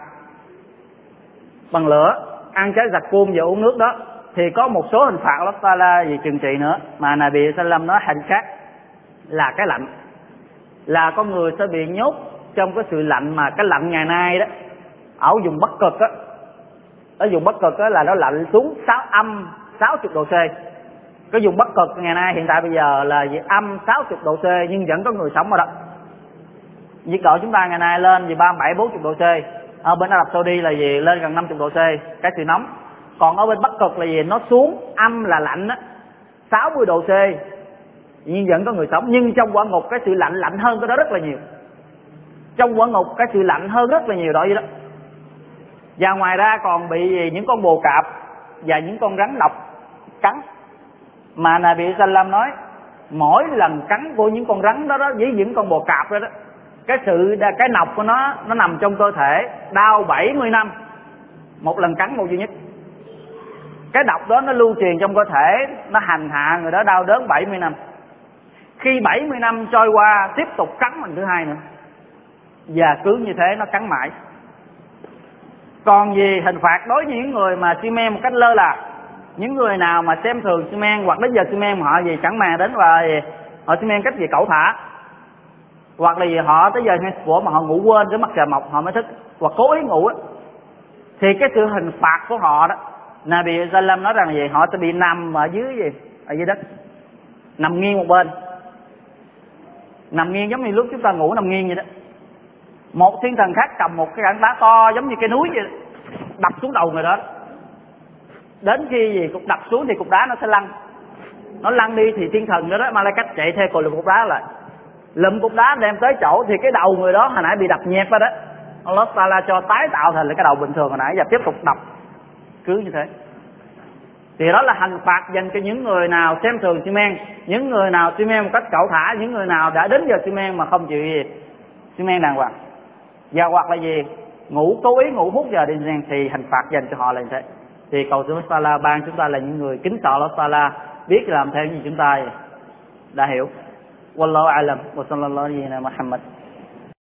bằng lửa, ăn trái giặc cuông và uống nước đó thì có một số hình phạt Allah Taala về trừng trị nữa. Mà Nabi Sallam nói hành khác là cái lạnh. Là con người sẽ bị nhốt trong cái sự lạnh mà cái lạnh ngày nay đó. Ở vùng bắc cực á. Ở vùng bắc cực á là nó lạnh xuống sáu âm sáu chục độ c. Cái vùng bắc cực ngày nay hiện tại bây giờ là gì âm sáu chục độ c nhưng vẫn có người sống ở đó. Nhiệt độ chúng ta ngày nay lên gì ba bảy, bốn chục độ c. Ở bên Ả Rập Saudi là gì lên gần năm chục độ c. Cái sự nóng còn ở bên bắc cực là gì? Nó xuống, âm là lạnh á. Sáu mươi độ c. Nhưng vẫn có người sống, nhưng trong quả ngục cái sự lạnh lạnh hơn cái đó rất là nhiều. Trong quả ngục cái sự lạnh hơn rất là nhiều đó, vậy đó. Và ngoài ra còn bị những con bồ cạp và những con rắn độc cắn. Mà Nabi Sallam nói, mỗi lần cắn của những con rắn đó đó với những con bồ cạp đó đó, cái sự, cái nọc của nó nó nằm trong cơ thể đau 70 năm. Một lần cắn, một duy nhất cái độc đó nó lưu truyền trong cơ thể, nó hành hạ người đó đau đớn 70 năm. Khi 70 năm trôi qua, tiếp tục cắn lần thứ hai nữa. Và cứ như thế nó cắn mãi. Còn gì hình phạt đối với những người mà xi men một cách lơ là? Những người nào mà xem thường xi men hoặc đến giờ xi men họ gì chẳng màng đến và họ xi men cách gì cẩu thả? Hoặc là gì họ tới giờ của mà họ ngủ quên cái mặt trời mọc họ mới thức. Hoặc cố ý ngủ á. Thì cái sự hình phạt của họ đó Nabi Sallam nói rằng gì? Họ sẽ bị nằm ở dưới gì? Ở dưới đất. Nằm nghiêng một bên. Nằm nghiêng giống như lúc chúng ta ngủ nằm nghiêng vậy đó. Một thiên thần khác cầm một cái tảng đá to giống như cái núi vậy đập xuống đầu người đó. Đến khi gì cục đập xuống thì cục đá nó sẽ lăn. Nó lăn đi thì thiên thần đó đó mà lại cách chạy theo cột cục đá lại. Lụm cục đá đem tới chỗ thì cái đầu người đó hồi nãy bị đập nhẹp ra đó. Allah Taala cho tái tạo thành lại cái đầu bình thường hồi nãy. Và tiếp tục đập cứ như thế. Thì đó là hành phạt dành cho những người nào xem thường xi men, những người nào xi men một cách cẩu thả, những người nào đã đến giờ xi men mà không chịu gì. Xi men đàng hoàng. Và hoặc là gì? Ngủ cố ý ngủ hút giờ đi gian thì hình phạt dành cho họ là như thế. Thì cầu xin Mustala ban chúng ta là những người kính sợ Mustala biết làm theo như chúng ta đã hiểu. Wallahu alam. Wa sallallahu alaihi wa sallam